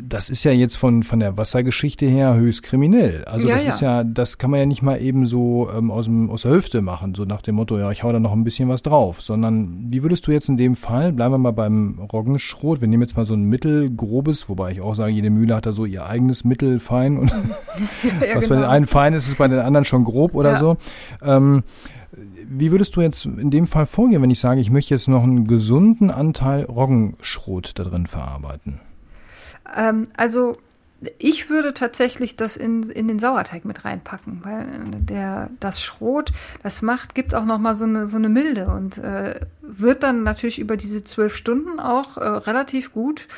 das ist ja jetzt von, von der Wassergeschichte her höchst kriminell. Also ja, das ja. ist ja, das kann man ja nicht mal eben so ähm, aus, dem, aus der Hüfte machen, so nach dem Motto, ja, ich hau da noch ein bisschen was drauf, sondern wie würdest du jetzt in dem Fall, bleiben wir mal beim Roggenschrot, wir nehmen jetzt mal so ein mittelgrobes, wobei ich auch sage, jede Mühle hat da so ihr eigenes Mittelfein und ja, was genau. bei den einen fein ist, ist bei den anderen schon grob oder so. Ähm, wie würdest du jetzt in dem Fall vorgehen, wenn ich sage, ich möchte jetzt noch einen gesunden Anteil Roggenschrot da drin verarbeiten? Ähm, also ich würde tatsächlich das in, in den Sauerteig mit reinpacken, weil der, das Schrot, das macht, gibt auch nochmal so eine, so eine Milde und äh, wird dann natürlich über diese zwölf Stunden auch äh, relativ gut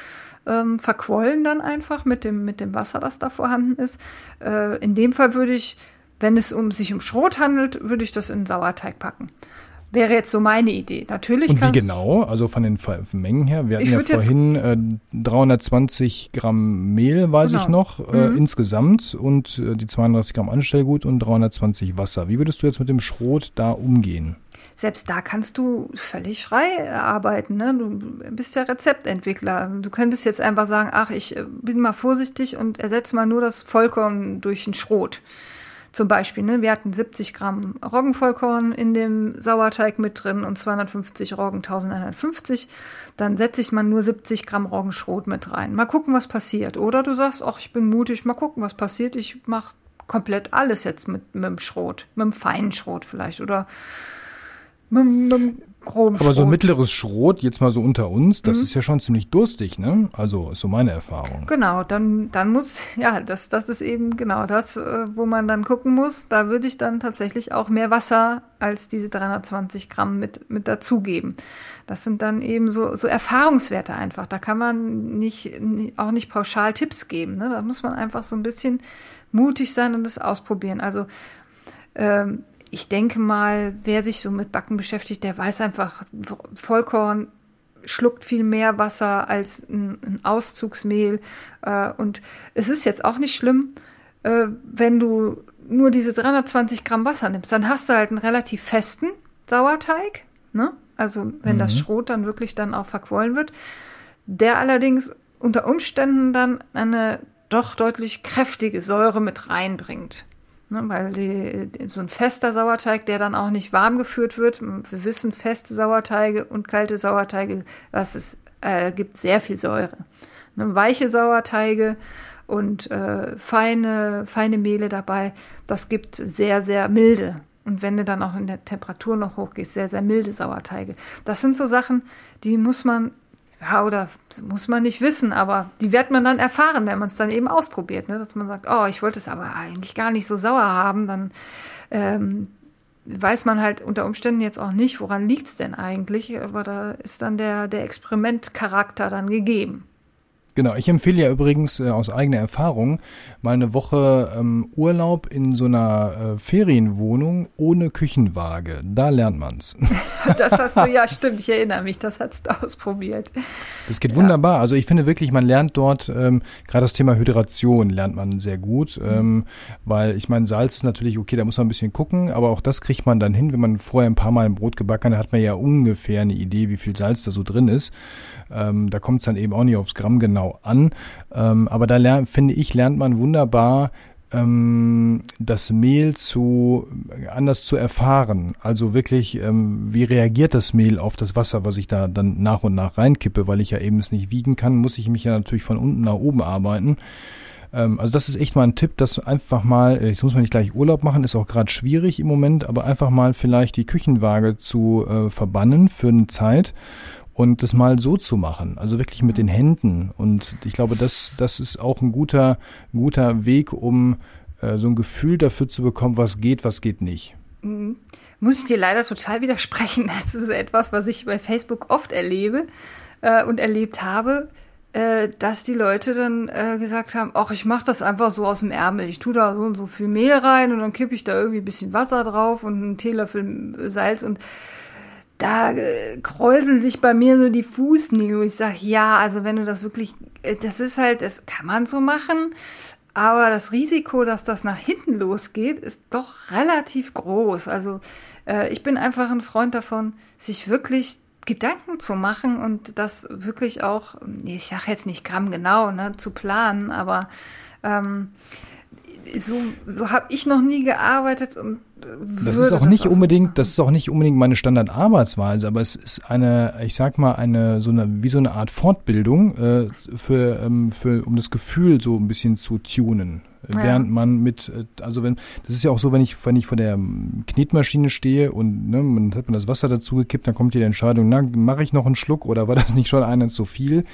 ähm, verquollen dann einfach mit dem, mit dem Wasser, das da vorhanden ist. Äh, in dem Fall würde ich, wenn es um, sich um Schrot handelt, würde ich das in den Sauerteig packen. Wäre jetzt so meine Idee. Natürlich Und wie genau? Also von den Mengen her? Wir hatten ja vorhin äh, 320 Gramm Mehl, weiß genau. ich noch, äh, mhm. insgesamt und äh, die 32 Gramm Anstellgut und 320 Wasser. Wie würdest du jetzt mit dem Schrot da umgehen? Selbst da kannst du völlig frei arbeiten. Ne? Du bist ja Rezeptentwickler. Du könntest jetzt einfach sagen, ach, ich äh, bin mal vorsichtig und ersetze mal nur das Vollkorn durch einen Schrot. Zum Beispiel, ne, wir hatten 70 Gramm Roggenvollkorn in dem Sauerteig mit drin und 250 Roggen 1150. Dann setze ich mal nur 70 Gramm Roggenschrot mit rein. Mal gucken, was passiert. Oder du sagst, ach, ich bin mutig, mal gucken, was passiert. Ich mache komplett alles jetzt mit, mit dem Schrot, mit dem feinen Schrot vielleicht. Oder mit, mit groben Aber so ein mittleres Schrot, jetzt mal so unter uns, das mhm. ist ja schon ziemlich durstig, ne? Also ist so meine Erfahrung. Genau, dann, dann muss, ja, das, das ist eben genau das, äh, wo man dann gucken muss. Da würde ich dann tatsächlich auch mehr Wasser als diese 320 Gramm mit, mit dazugeben. Das sind dann eben so, so Erfahrungswerte einfach. Da kann man nicht, auch nicht pauschal Tipps geben. Ne? Da muss man einfach so ein bisschen mutig sein und das ausprobieren. Also ähm, ich denke mal, wer sich so mit Backen beschäftigt, der weiß einfach, Vollkorn schluckt viel mehr Wasser als ein, ein Auszugsmehl. Äh, und es ist jetzt auch nicht schlimm, äh, wenn du nur diese 320 Gramm Wasser nimmst. Dann hast du halt einen relativ festen Sauerteig. Ne? Also wenn mhm. das Schrot dann wirklich dann auch verquollen wird. Der allerdings unter Umständen dann eine doch deutlich kräftige Säure mit reinbringt. Ne, weil die, so ein fester Sauerteig, der dann auch nicht warm geführt wird, wir wissen, feste Sauerteige und kalte Sauerteige, das ist, äh, gibt sehr viel Säure. Ne, weiche Sauerteige und äh, feine, feine Mehle dabei, das gibt sehr, sehr milde. Und wenn du dann auch in der Temperatur noch hochgehst, sehr, sehr milde Sauerteige. Das sind so Sachen, die muss man ja, oder muss man nicht wissen, aber die wird man dann erfahren, wenn man es dann eben ausprobiert. Ne? Dass man sagt, oh, ich wollte es aber eigentlich gar nicht so sauer haben, dann ähm, weiß man halt unter Umständen jetzt auch nicht, woran liegt es denn eigentlich, aber da ist dann der, der Experimentcharakter dann gegeben. Genau, ich empfehle ja übrigens äh, aus eigener Erfahrung mal eine Woche ähm, Urlaub in so einer äh, Ferienwohnung ohne Küchenwaage. Da lernt man's. Das hast du, ja stimmt, ich erinnere mich, das hast du ausprobiert. Das geht ja. wunderbar. Also ich finde wirklich, man lernt dort, ähm, gerade das Thema Hydration lernt man sehr gut, mhm. ähm, weil ich meine, Salz ist natürlich okay, da muss man ein bisschen gucken, aber auch das kriegt man dann hin, wenn man vorher ein paar Mal ein Brot gebacken hat, hat man ja ungefähr eine Idee, wie viel Salz da so drin ist. Ähm, da kommt es dann eben auch nicht aufs Gramm genau an. Ähm, aber da lernt, finde ich, lernt man wunderbar, ähm, das Mehl zu anders zu erfahren. Also wirklich, ähm, wie reagiert das Mehl auf das Wasser, was ich da dann nach und nach reinkippe, weil ich ja eben es nicht wiegen kann, muss ich mich ja natürlich von unten nach oben arbeiten. Ähm, also das ist echt mal ein Tipp, dass einfach mal, jetzt muss man nicht gleich Urlaub machen, ist auch gerade schwierig im Moment, aber einfach mal vielleicht die Küchenwaage zu äh, verbannen für eine Zeit und das mal so zu machen, also wirklich mit den Händen. Und ich glaube, das, das ist auch ein guter, guter Weg, um äh, so ein Gefühl dafür zu bekommen, was geht, was geht nicht. Mhm. Muss ich dir leider total widersprechen. Das ist etwas, was ich bei Facebook oft erlebe äh, und erlebt habe, äh, dass die Leute dann äh, gesagt haben, ach, ich mache das einfach so aus dem Ärmel. Ich tue da so und so viel Mehl rein und dann kippe ich da irgendwie ein bisschen Wasser drauf und einen Teelöffel Salz und da äh, kräuseln sich bei mir so die Fußnägel. Ich sage, ja, also wenn du das wirklich, äh, das ist halt, das kann man so machen, aber das Risiko, dass das nach hinten losgeht, ist doch relativ groß. Also äh, ich bin einfach ein Freund davon, sich wirklich Gedanken zu machen und das wirklich auch, ich sage jetzt nicht Gramm genau, ne, zu planen, aber ähm, so, so habe ich noch nie gearbeitet und das ist auch nicht unbedingt, das ist auch nicht unbedingt meine Standardarbeitsweise, aber es ist eine, ich sag mal, eine so eine wie so eine Art Fortbildung äh, für, ähm, für um das Gefühl so ein bisschen zu tunen. Ja. während man mit, also wenn, das ist ja auch so, wenn ich, wenn ich vor der Knetmaschine stehe und ne, man hat man das Wasser dazu gekippt, dann kommt die Entscheidung, na, mache ich noch einen Schluck oder war das nicht schon einer zu viel?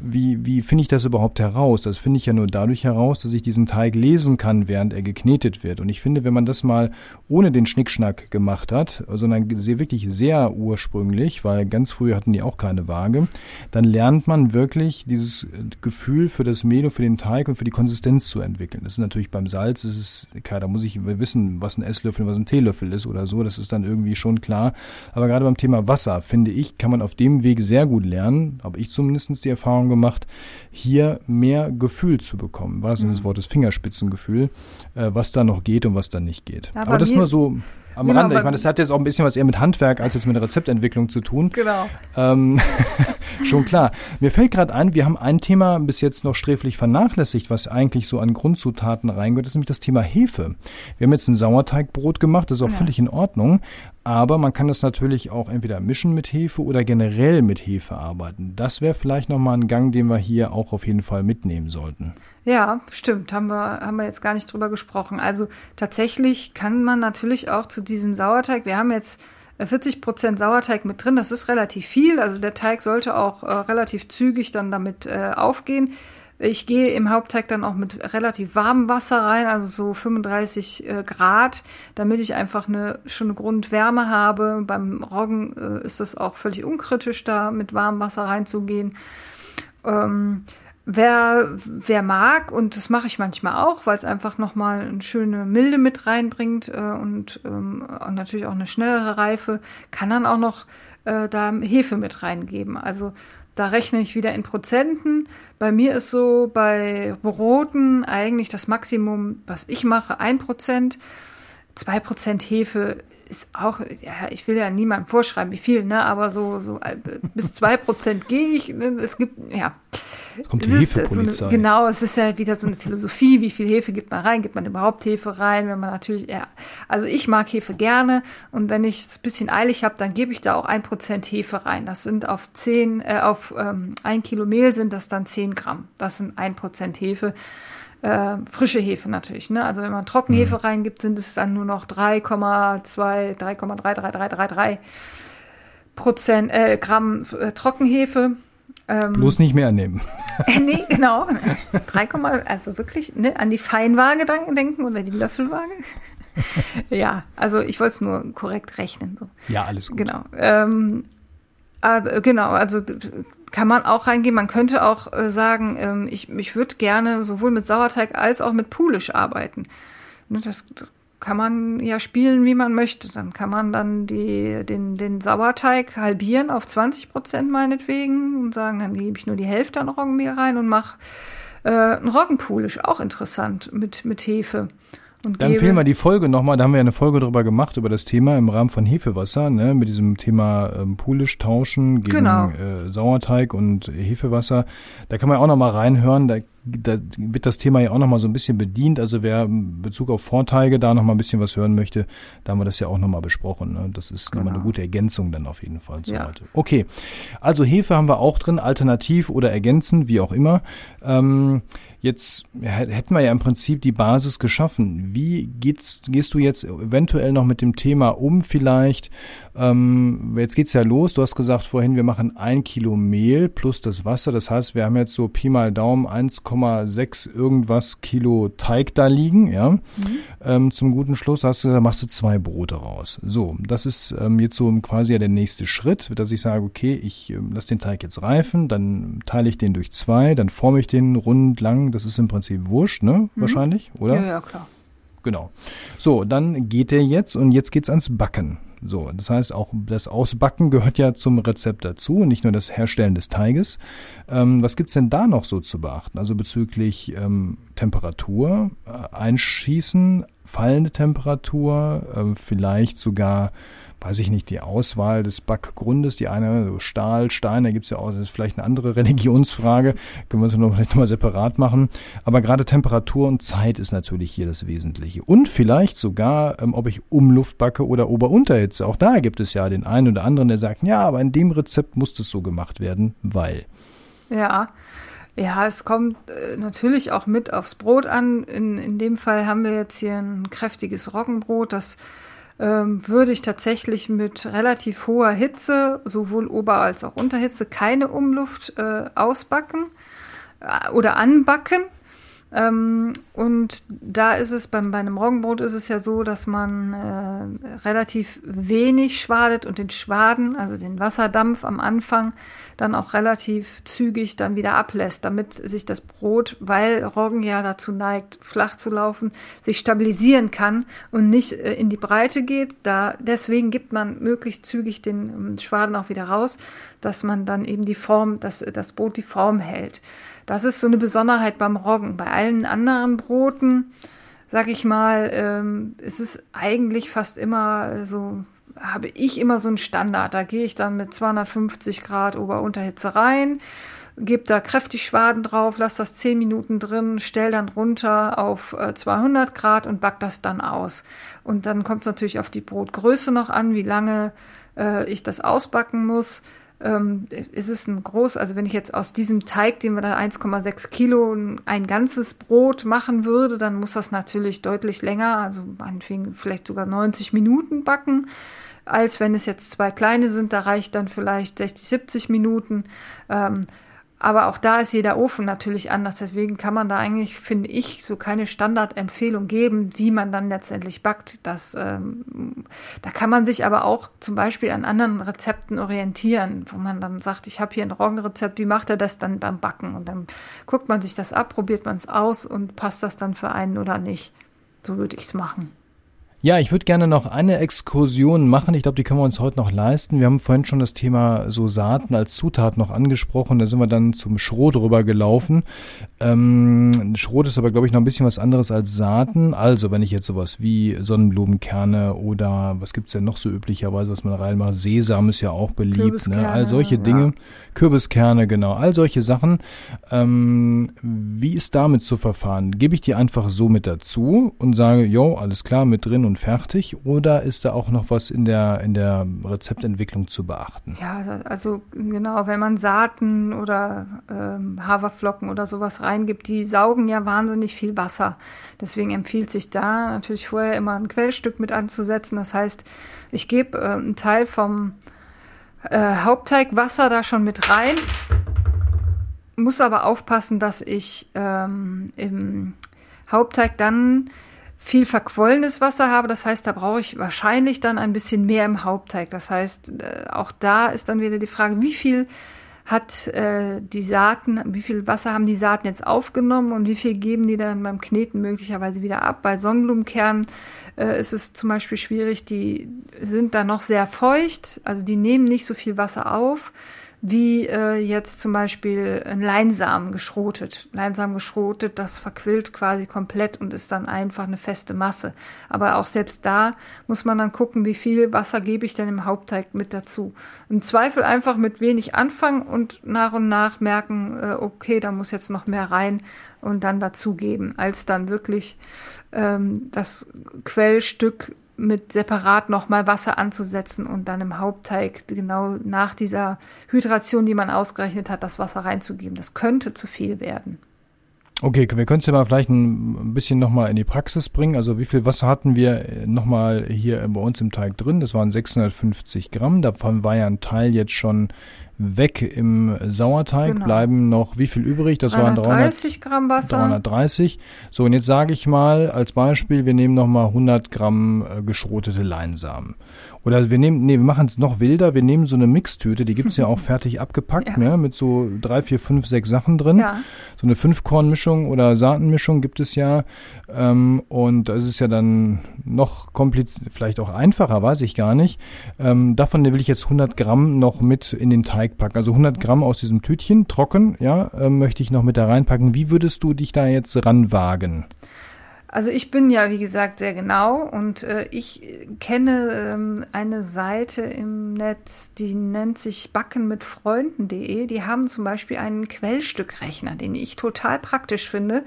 Wie, wie finde ich das überhaupt heraus? Das finde ich ja nur dadurch heraus, dass ich diesen Teig lesen kann, während er geknetet wird. Und ich finde, wenn man das mal ohne den Schnickschnack gemacht hat, sondern sehr, wirklich sehr ursprünglich, weil ganz früher hatten die auch keine Waage, dann lernt man wirklich dieses Gefühl für das Mehl und für den Teig und für die Konsistenz zu entwickeln. Das ist natürlich beim Salz, ist es, klar, da muss ich wissen, was ein Esslöffel was ein Teelöffel ist oder so, das ist dann irgendwie schon klar. Aber gerade beim Thema Wasser, finde ich, kann man auf dem Weg sehr gut lernen, habe ich zumindest die Erfahrung gemacht, hier mehr Gefühl zu bekommen, was mhm. das Wort des Fingerspitzengefühl, äh, was da noch geht und was da nicht geht. Ja, aber das nur so am genau, Rande. Ich meine, das hat jetzt auch ein bisschen was eher mit Handwerk als jetzt mit Rezeptentwicklung zu tun. Genau. Ähm, schon klar. Mir fällt gerade ein, wir haben ein Thema bis jetzt noch sträflich vernachlässigt, was eigentlich so an Grundzutaten reingehört, das ist nämlich das Thema Hefe. Wir haben jetzt ein Sauerteigbrot gemacht, das ist auch ja. völlig in Ordnung. Aber man kann das natürlich auch entweder mischen mit Hefe oder generell mit Hefe arbeiten. Das wäre vielleicht nochmal ein Gang, den wir hier auch auf jeden Fall mitnehmen sollten. Ja, stimmt. Haben wir, haben wir jetzt gar nicht drüber gesprochen. Also tatsächlich kann man natürlich auch zu diesem Sauerteig, wir haben jetzt 40 äh, Prozent Sauerteig mit drin, das ist relativ viel. Also der Teig sollte auch äh, relativ zügig dann damit äh, aufgehen. Ich gehe im Hauptteig dann auch mit relativ warmem Wasser rein, also so 35 äh, Grad, damit ich einfach eine schon eine Grundwärme habe. Beim Roggen äh, ist das auch völlig unkritisch, da mit warmem Wasser reinzugehen. Ähm, wer, wer mag, und das mache ich manchmal auch, weil es einfach nochmal eine schöne Milde mit reinbringt äh, und, ähm, natürlich auch eine schnellere Reife, kann dann auch noch äh, da Hefe mit reingeben. Also da rechne ich wieder in Prozenten. Bei mir ist so bei Broten eigentlich das Maximum, was ich mache, ein Prozent. Zwei Prozent Hefe ist auch, ja, ich will ja niemandem vorschreiben, wie viel, ne, aber so, so äh, bis zwei Prozent gehe ich. Ne, es gibt, ja. Es kommt die Hefepolizei. So genau, es ist ja wieder so eine Philosophie, wie viel Hefe gibt man rein, gibt man überhaupt Hefe rein, wenn man natürlich, ja, also ich mag Hefe gerne und wenn ich es ein bisschen eilig habe, dann gebe ich da auch ein Prozent Hefe rein. Das sind auf zehn, äh, auf ähm, ein Kilo Mehl sind das dann zehn Gramm. Das sind ein Prozent Hefe. Äh, frische Hefe natürlich. Ne? Also wenn man Trockenhefe mhm. reingibt, sind es dann nur noch 3,2, 3,33333 Prozent äh, Gramm äh, Trockenhefe. Ähm, Bloß nicht mehr nehmen. Äh, nee, genau. 3, also wirklich ne, an die Feinwaage denken oder die Löffelwaage. ja, also ich wollte es nur korrekt rechnen. So. Ja, alles gut. Genau. Ähm, aber, genau, also kann man auch reingehen. Man könnte auch äh, sagen, ähm, ich, ich würde gerne sowohl mit Sauerteig als auch mit Pulisch arbeiten. Ne, das kann man ja spielen, wie man möchte. Dann kann man dann die, den, den Sauerteig halbieren auf 20 Prozent meinetwegen und sagen, dann gebe ich nur die Hälfte an Roggenmehl rein und mache äh, einen Roggenpulisch, auch interessant, mit, mit Hefe. Und Dann fehlen wir die Folge nochmal, da haben wir ja eine Folge drüber gemacht, über das Thema im Rahmen von Hefewasser, ne, mit diesem Thema ähm, Pulisch tauschen gegen genau. äh, Sauerteig und Hefewasser. Da kann man auch nochmal reinhören, da da wird das Thema ja auch nochmal so ein bisschen bedient. Also wer in Bezug auf Vorteile da nochmal ein bisschen was hören möchte, da haben wir das ja auch nochmal besprochen. Ne? Das ist genau. nochmal eine gute Ergänzung dann auf jeden Fall zu ja. heute. Okay, also Hefe haben wir auch drin, alternativ oder ergänzend, wie auch immer. Ähm, Jetzt hätten wir ja im Prinzip die Basis geschaffen. Wie geht's, gehst du jetzt eventuell noch mit dem Thema um vielleicht? Ähm, jetzt geht's ja los. Du hast gesagt vorhin, wir machen ein Kilo Mehl plus das Wasser. Das heißt, wir haben jetzt so Pi mal Daumen 1,6 irgendwas Kilo Teig da liegen. Ja, mhm. ähm, zum guten Schluss hast du, da machst du zwei Brote raus. So, das ist ähm, jetzt so quasi ja der nächste Schritt, dass ich sage, okay, ich äh, lasse den Teig jetzt reifen, dann teile ich den durch zwei, dann forme ich den rund lang das ist im Prinzip wurscht, ne? Mhm. Wahrscheinlich, oder? Ja, ja, klar. Genau. So, dann geht der jetzt und jetzt geht's ans Backen. So, das heißt auch das Ausbacken gehört ja zum Rezept dazu, nicht nur das Herstellen des Teiges. Ähm, was gibt's denn da noch so zu beachten? Also bezüglich ähm, Temperatur, äh, Einschießen, fallende Temperatur, äh, vielleicht sogar weiß ich nicht, die Auswahl des Backgrundes, die eine so Stahl, Stein, da gibt's ja auch, das ist vielleicht eine andere Religionsfrage, können wir uns vielleicht nochmal separat machen. Aber gerade Temperatur und Zeit ist natürlich hier das Wesentliche. Und vielleicht sogar, ähm, ob ich Umluft backe oder Ober-Unterhitze. Auch da gibt es ja den einen oder anderen, der sagt, ja, aber in dem Rezept muss das so gemacht werden, weil. Ja, Ja, es kommt äh, natürlich auch mit aufs Brot an. In, in dem Fall haben wir jetzt hier ein kräftiges Roggenbrot. Das würde ich tatsächlich mit relativ hoher Hitze, sowohl Ober- als auch Unterhitze, keine Umluft äh, ausbacken äh, oder anbacken. Ähm, und da ist es beim, bei einem Roggenbrot ist es ja so, dass man äh, relativ wenig schwadet und den Schwaden, also den Wasserdampf am Anfang, dann auch relativ zügig dann wieder ablässt, damit sich das Brot, weil Roggen ja dazu neigt, flach zu laufen, sich stabilisieren kann und nicht äh, in die Breite geht. Da, deswegen gibt man möglichst zügig den ähm, Schwaden auch wieder raus, dass man dann eben die Form, dass das Brot die Form hält. Das ist so eine Besonderheit beim Roggen. Bei allen anderen Broten, sag ich mal, ähm, ist es eigentlich fast immer so habe ich immer so einen Standard. Da gehe ich dann mit 250 Grad Ober-Unterhitze rein, gebe da kräftig Schwaden drauf, lasse das 10 Minuten drin, stell dann runter auf 200 äh, Grad und back das dann aus. Und dann kommt es natürlich auf die Brotgröße noch an, wie lange äh, ich das ausbacken muss. Ähm, ist es ein groß, also wenn ich jetzt aus diesem Teig, den wir da 1,6 Kilo, ein ganzes Brot machen würde, dann muss das natürlich deutlich länger, also meinetwegen vielleicht sogar 90 Minuten backen als wenn es jetzt zwei kleine sind, da reicht dann vielleicht 60, 70 Minuten. Ähm, aber auch da ist jeder Ofen natürlich anders. Deswegen kann man da eigentlich, finde ich, so keine Standardempfehlung geben, wie man dann letztendlich backt. Das, ähm, da kann man sich aber auch zum Beispiel an anderen Rezepten orientieren, wo man dann sagt, ich habe hier ein Roggenrezept, wie macht er das dann beim Backen? Und dann guckt man sich das ab, probiert man es aus und passt das dann für einen oder nicht. So würde ich es machen. Ja, ich würde gerne noch eine Exkursion machen. Ich glaube, die können wir uns heute noch leisten. Wir haben vorhin schon das Thema so Saaten als Zutat noch angesprochen. Da sind wir dann zum Schrot rüber gelaufen. Ähm, Schrot ist aber, glaube ich, noch ein bisschen was anderes als Saaten. Also, wenn ich jetzt sowas wie Sonnenblumenkerne oder was gibt's denn noch so üblicherweise, was man reinmacht? Sesam ist ja auch beliebt. Ne? All solche Dinge. Ja. Kürbiskerne, genau. All solche Sachen. Ähm, wie ist damit zu verfahren? Gebe ich die einfach so mit dazu und sage, jo, alles klar, mit drin und und fertig oder ist da auch noch was in der, in der Rezeptentwicklung zu beachten? Ja, also genau, wenn man Saaten oder ähm, Haferflocken oder sowas reingibt, die saugen ja wahnsinnig viel Wasser. Deswegen empfiehlt sich da natürlich vorher immer ein Quellstück mit anzusetzen. Das heißt, ich gebe äh, einen Teil vom äh, Hauptteigwasser da schon mit rein, muss aber aufpassen, dass ich ähm, im Hauptteig dann viel verquollenes Wasser habe. Das heißt, da brauche ich wahrscheinlich dann ein bisschen mehr im Hauptteig. Das heißt, äh, auch da ist dann wieder die Frage, wie viel hat äh, die Saaten, wie viel Wasser haben die Saaten jetzt aufgenommen und wie viel geben die dann beim Kneten möglicherweise wieder ab. Bei Sonnenblumenkernen äh, ist es zum Beispiel schwierig, die sind da noch sehr feucht, also die nehmen nicht so viel Wasser auf wie äh, jetzt zum Beispiel ein Leinsamen geschrotet. Leinsamen geschrotet, das verquillt quasi komplett und ist dann einfach eine feste Masse. Aber auch selbst da muss man dann gucken, wie viel Wasser gebe ich denn im Hauptteig mit dazu. Im Zweifel einfach mit wenig anfangen und nach und nach merken, äh, okay, da muss jetzt noch mehr rein und dann dazugeben, als dann wirklich ähm, das Quellstück mit separat nochmal Wasser anzusetzen und dann im Hauptteig genau nach dieser Hydration, die man ausgerechnet hat, das Wasser reinzugeben. Das könnte zu viel werden. Okay, wir können es ja mal vielleicht ein bisschen nochmal in die Praxis bringen. Also wie viel Wasser hatten wir äh, nochmal hier bei uns im Teig drin? Das waren 650 Gramm. Davon war ja ein Teil jetzt schon weg im Sauerteig. Genau. Bleiben noch wie viel übrig? Das 330 waren 300, Gramm Wasser. 330. So, und jetzt sage ich mal als Beispiel, wir nehmen nochmal 100 Gramm äh, geschrotete Leinsamen. Oder wir nehmen, nee, wir machen es noch wilder. Wir nehmen so eine Mixtüte, die gibt's ja auch fertig abgepackt, ja. ne, mit so drei, vier, fünf, sechs Sachen drin. Ja. So eine Fünfkornmischung oder Saatenmischung gibt es ja. Ähm, und das ist ja dann noch kompliziert, vielleicht auch einfacher, weiß ich gar nicht. Ähm, davon will ich jetzt 100 Gramm noch mit in den Teig packen. Also 100 Gramm aus diesem Tütchen, trocken, ja, äh, möchte ich noch mit da reinpacken. Wie würdest du dich da jetzt ranwagen? Also ich bin ja, wie gesagt, sehr genau und äh, ich kenne ähm, eine Seite im Netz, die nennt sich backenmitfreunden.de. Die haben zum Beispiel einen Quellstückrechner, den ich total praktisch finde.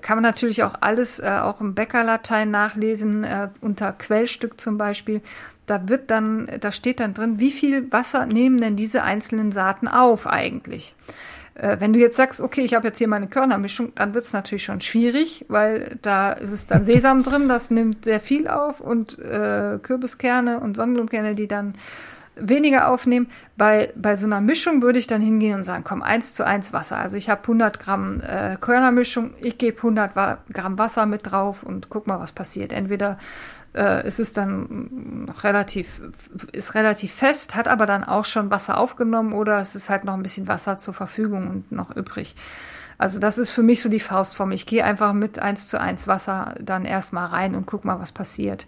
Kann man natürlich auch alles, äh, auch im Bäckerlatein nachlesen, äh, unter Quellstück zum Beispiel. Da wird dann, da steht dann drin, wie viel Wasser nehmen denn diese einzelnen Saaten auf eigentlich? Äh, wenn du jetzt sagst, okay, ich habe jetzt hier meine Körnermischung, dann wird es natürlich schon schwierig, weil da ist es dann Sesam drin, das nimmt sehr viel auf und äh, Kürbiskerne und Sonnenblumenkerne, die dann weniger aufnehmen. Bei, bei so einer Mischung würde ich dann hingehen und sagen, komm, eins zu eins Wasser. Also ich habe 100 Gramm äh, Körnermischung, ich gebe 100 Gramm Wasser mit drauf und guck mal, was passiert. Entweder äh, es ist dann noch relativ, ist relativ fest, hat aber dann auch schon Wasser aufgenommen oder es ist halt noch ein bisschen Wasser zur Verfügung und noch übrig. Also das ist für mich so die Faustform. Ich gehe einfach mit eins zu eins Wasser dann erstmal rein und guck mal, was passiert.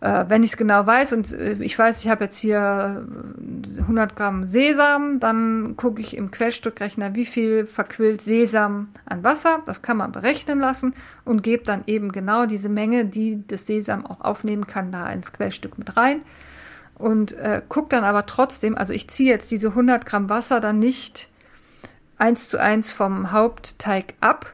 Äh, wenn ich es genau weiß und äh, ich weiß, ich habe jetzt hier 100 Gramm Sesam, dann gucke ich im Quellstückrechner, wie viel verquillt Sesam an Wasser. Das kann man berechnen lassen und gebe dann eben genau diese Menge, die das Sesam auch aufnehmen kann, da ins Quellstück mit rein. Und äh, gucke dann aber trotzdem, also ich ziehe jetzt diese 100 Gramm Wasser dann nicht eins zu eins vom Hauptteig ab,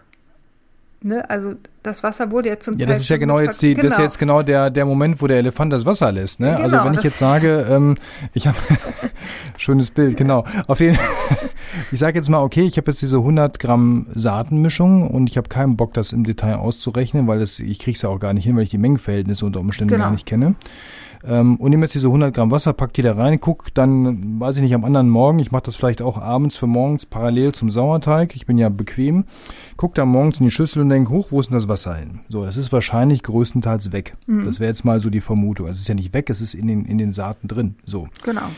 Ne, also das Wasser wurde jetzt zum ja, Teil. Ja, das ist ja genau jetzt die, genau. das ist genau. jetzt genau der, der Moment, wo der Elefant das Wasser lässt. Ne? Also genau, also wenn ich jetzt sage, ähm, ich habe schönes Bild, genau. Auf jeden ich sage jetzt mal, okay, ich habe jetzt diese 100 Gramm Saatenmischung und ich habe keinen Bock, das im Detail auszurechnen, weil das, ich kriege es ja auch gar nicht hin, weil ich die Mengenverhältnisse unter Umständen genau. gar nicht kenne. Ähm, und nehme jetzt diese 100 Gramm Wasser, pack die da rein, guck dann, weiß ich nicht, am anderen Morgen, ich mache das vielleicht auch abends für morgens parallel zum Sauerteig, ich bin ja bequem, guck da morgens in die Schüssel und denk, hoch, wo ist denn das Wasser hin? So, das ist wahrscheinlich größtenteils weg. Mhm. Das wäre jetzt mal so die Vermutung. Es ist ja nicht weg, es ist in den, in den Saaten drin. So. Genau.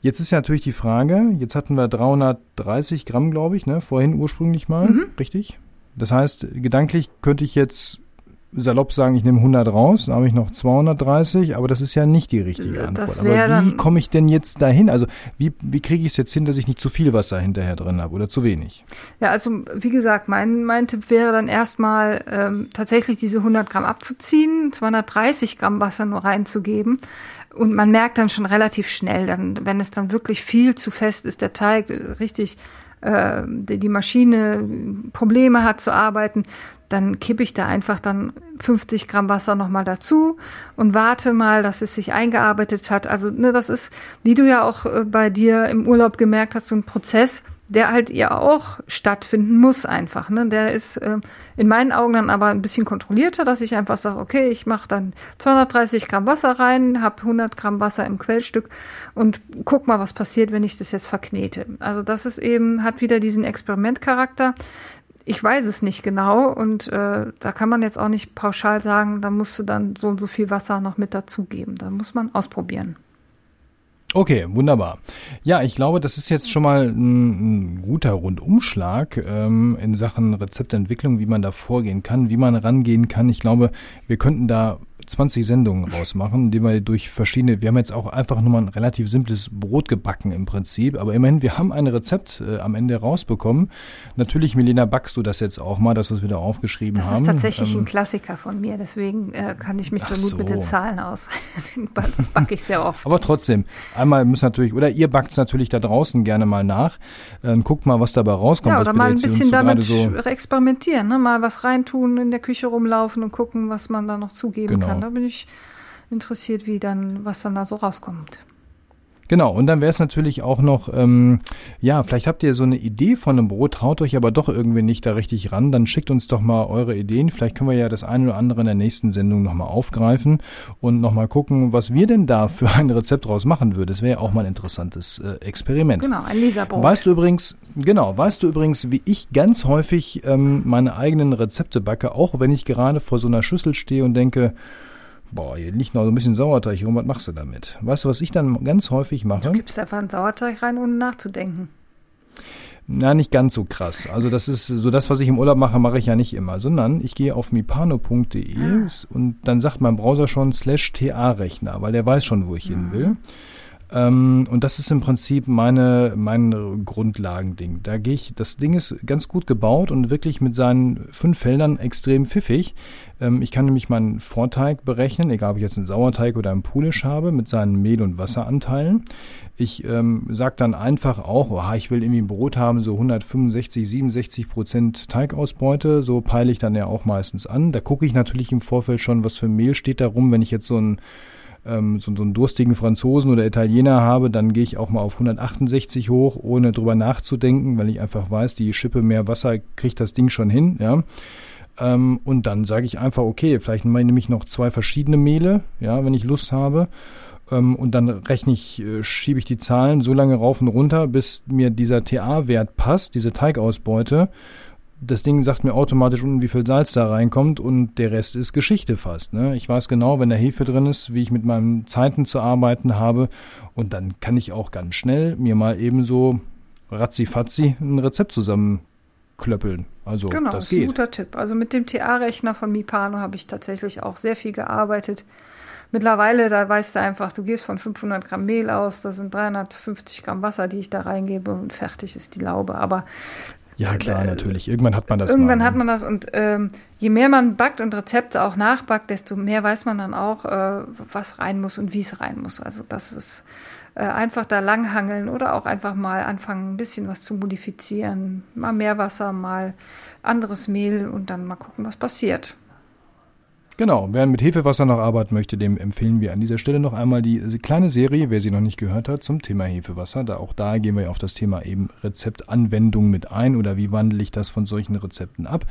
Jetzt ist ja natürlich die Frage, jetzt hatten wir 330 Gramm, glaube ich, ne, vorhin ursprünglich mal, mhm. richtig? Das heißt, gedanklich könnte ich jetzt salopp sagen, ich nehme 100 raus, dann habe ich noch 230, aber das ist ja nicht die richtige Antwort. aber wie komme ich denn jetzt dahin? Also wie, wie kriege ich es jetzt hin, dass ich nicht zu viel Wasser hinterher drin habe oder zu wenig? Ja, also wie gesagt, mein, mein Tipp wäre dann erstmal ähm, tatsächlich diese 100 Gramm abzuziehen, 230 Gramm Wasser nur reinzugeben. Und man merkt dann schon relativ schnell, dann, wenn es dann wirklich viel zu fest ist, der Teig richtig äh, die Maschine Probleme hat zu arbeiten, dann kippe ich da einfach dann 50 Gramm Wasser nochmal dazu und warte mal, dass es sich eingearbeitet hat. Also ne, das ist, wie du ja auch äh, bei dir im Urlaub gemerkt hast, so ein Prozess, der halt ja auch stattfinden muss einfach. Ne? Der ist äh, in meinen Augen dann aber ein bisschen kontrollierter, dass ich einfach sage, okay, ich mache dann 230 Gramm Wasser rein, habe 100 Gramm Wasser im Quellstück und guck mal, was passiert, wenn ich das jetzt verknete. Also das ist eben, hat wieder diesen Experimentcharakter ich weiß es nicht genau und äh, da kann man jetzt auch nicht pauschal sagen, da musst du dann so und so viel Wasser noch mit dazugeben. Da muss man ausprobieren. Okay, wunderbar. Ja, ich glaube, das ist jetzt schon mal ein, ein guter Rundumschlag ähm, in Sachen Rezeptentwicklung, wie man da vorgehen kann, wie man rangehen kann. Ich glaube, wir könnten da 20 Sendungen rausmachen, die wir durch verschiedene, wir haben jetzt auch einfach nur mal ein relativ simples Brot gebacken im Prinzip, aber immerhin, wir haben ein Rezept äh, am Ende rausbekommen. Natürlich, Milena, backst du das jetzt auch mal, dass wir es wieder aufgeschrieben das haben. Das ist tatsächlich ähm, ein Klassiker von mir, deswegen äh, kann ich mich so gut so. mit den Zahlen aus. das backe ich sehr oft. Aber trotzdem, einmal muss natürlich, oder ihr backt es natürlich da draußen gerne mal nach, äh, guckt mal, was dabei rauskommt. Ja, oder mal ein bisschen damit so experimentieren, ne? mal was reintun, in der Küche rumlaufen und gucken, was man da noch zugeben genau. kann. Da bin ich interessiert, wie dann, was dann da so rauskommt. Genau, und dann wäre es natürlich auch noch, ähm, ja, vielleicht habt ihr so eine Idee von einem Brot, traut euch aber doch irgendwie nicht da richtig ran, dann schickt uns doch mal eure Ideen. Vielleicht können wir ja das eine oder andere in der nächsten Sendung nochmal aufgreifen und nochmal gucken, was wir denn da für ein Rezept draus machen würden. Das wäre ja auch mal ein interessantes äh, Experiment. Genau, ein Leserbrot. Weißt du übrigens, genau, weißt du übrigens, wie ich ganz häufig ähm, meine eigenen Rezepte backe, auch wenn ich gerade vor so einer Schüssel stehe und denke, boah, hier liegt noch so ein bisschen Sauerteig rum, was machst du damit? Weißt du, was ich dann ganz häufig mache? Du gibst einfach einen Sauerteig rein, ohne nachzudenken. Na, nicht ganz so krass. Also das ist so das, was ich im Urlaub mache, mache ich ja nicht immer, sondern ich gehe auf mipano.de ah. und dann sagt mein Browser schon slash TA-Rechner, weil der weiß schon, wo ich hin mhm. will. Ähm, und das ist im Prinzip meine, mein Grundlagending. Da gehe ich, das Ding ist ganz gut gebaut und wirklich mit seinen fünf Feldern extrem pfiffig. Ähm, ich kann nämlich meinen Vorteig berechnen, egal ob ich jetzt einen Sauerteig oder einen Pulisch habe, mit seinen Mehl- und Wasseranteilen. Ich ähm, sage dann einfach auch, oh, ich will irgendwie ein Brot haben, so 165, 67 Prozent Teigausbeute. So peile ich dann ja auch meistens an. Da gucke ich natürlich im Vorfeld schon, was für Mehl steht da rum. Wenn ich jetzt so ein ähm, so, so einen durstigen Franzosen oder Italiener habe, dann gehe ich auch mal auf 168 hoch, ohne drüber nachzudenken, weil ich einfach weiß, die Schippe mehr Wasser kriegt das Ding schon hin, ja. Ähm, und dann sage ich einfach, okay, vielleicht nehme ich noch zwei verschiedene Mehle, ja, wenn ich Lust habe. Ähm, und dann rechne ich, äh, schiebe ich die Zahlen so lange rauf und runter, bis mir dieser TA-Wert passt, diese Teigausbeute. Das Ding sagt mir automatisch unten, wie viel Salz da reinkommt und der Rest ist Geschichte fast. Ne? Ich weiß genau, wenn da Hefe drin ist, wie ich mit meinen Zeiten zu arbeiten habe und dann kann ich auch ganz schnell mir mal eben so ratzi-fatzi ein Rezept zusammenklöppeln. Also genau, das ist ein geht. guter Tipp. Also mit dem TA-Rechner von Mipano habe ich tatsächlich auch sehr viel gearbeitet. Mittlerweile, da weißt du einfach, du gehst von 500 Gramm Mehl aus, das sind 350 Gramm Wasser, die ich da reingebe und fertig ist die Laube. Aber Ja, klar, natürlich. Irgendwann hat man das irgendwann mal. hat man das und ähm, je mehr man backt und Rezepte auch nachbackt, desto mehr weiß man dann auch, äh, was rein muss und wie es rein muss. Also das ist äh, einfach da langhangeln oder auch einfach mal anfangen, ein bisschen was zu modifizieren. Mal mehr Wasser, mal anderes Mehl und dann mal gucken, was passiert. Genau, wer mit Hefewasser noch arbeiten möchte, dem empfehlen wir an dieser Stelle noch einmal die kleine Serie, wer sie noch nicht gehört hat, zum Thema Hefewasser. Da auch da gehen wir auf das Thema eben Rezeptanwendung mit ein oder wie wandle ich das von solchen Rezepten ab.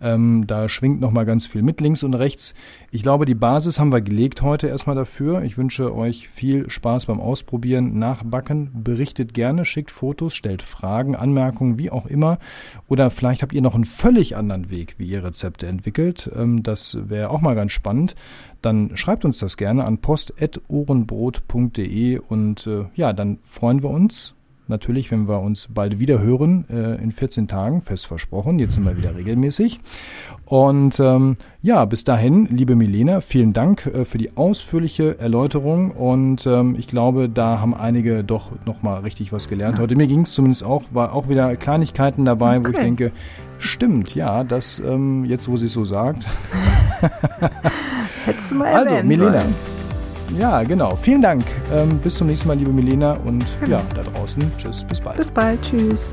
Ähm, da schwingt noch mal ganz viel mit links und rechts. Ich glaube, die Basis haben wir gelegt heute erstmal dafür. Ich wünsche euch viel Spaß beim Ausprobieren, Nachbacken. Berichtet gerne, schickt Fotos, stellt Fragen, Anmerkungen, wie auch immer. Oder vielleicht habt ihr noch einen völlig anderen Weg, wie ihr Rezepte entwickelt. Ähm, das wäre auch mal ganz spannend, dann schreibt uns das gerne an post.ohrenbrot.de und äh, ja, dann freuen wir uns natürlich, wenn wir uns bald wieder hören, äh, in 14 Tagen, fest versprochen. Jetzt sind wir wieder regelmäßig. Und ähm, ja, bis dahin, liebe Milena, vielen Dank äh, für die ausführliche Erläuterung. Und ähm, ich glaube, da haben einige doch nochmal richtig was gelernt. Heute mir ging es zumindest auch, war auch wieder Kleinigkeiten dabei, okay. wo ich denke, stimmt, ja, das ähm, jetzt, wo sie es so sagt. Hättest du mal Also, erwähnen Milena. sollen. Ja, genau. Vielen Dank. Ähm, bis zum nächsten Mal, liebe Milena. Und Genau. ja, da draußen. Tschüss, bis bald. Bis bald. Tschüss.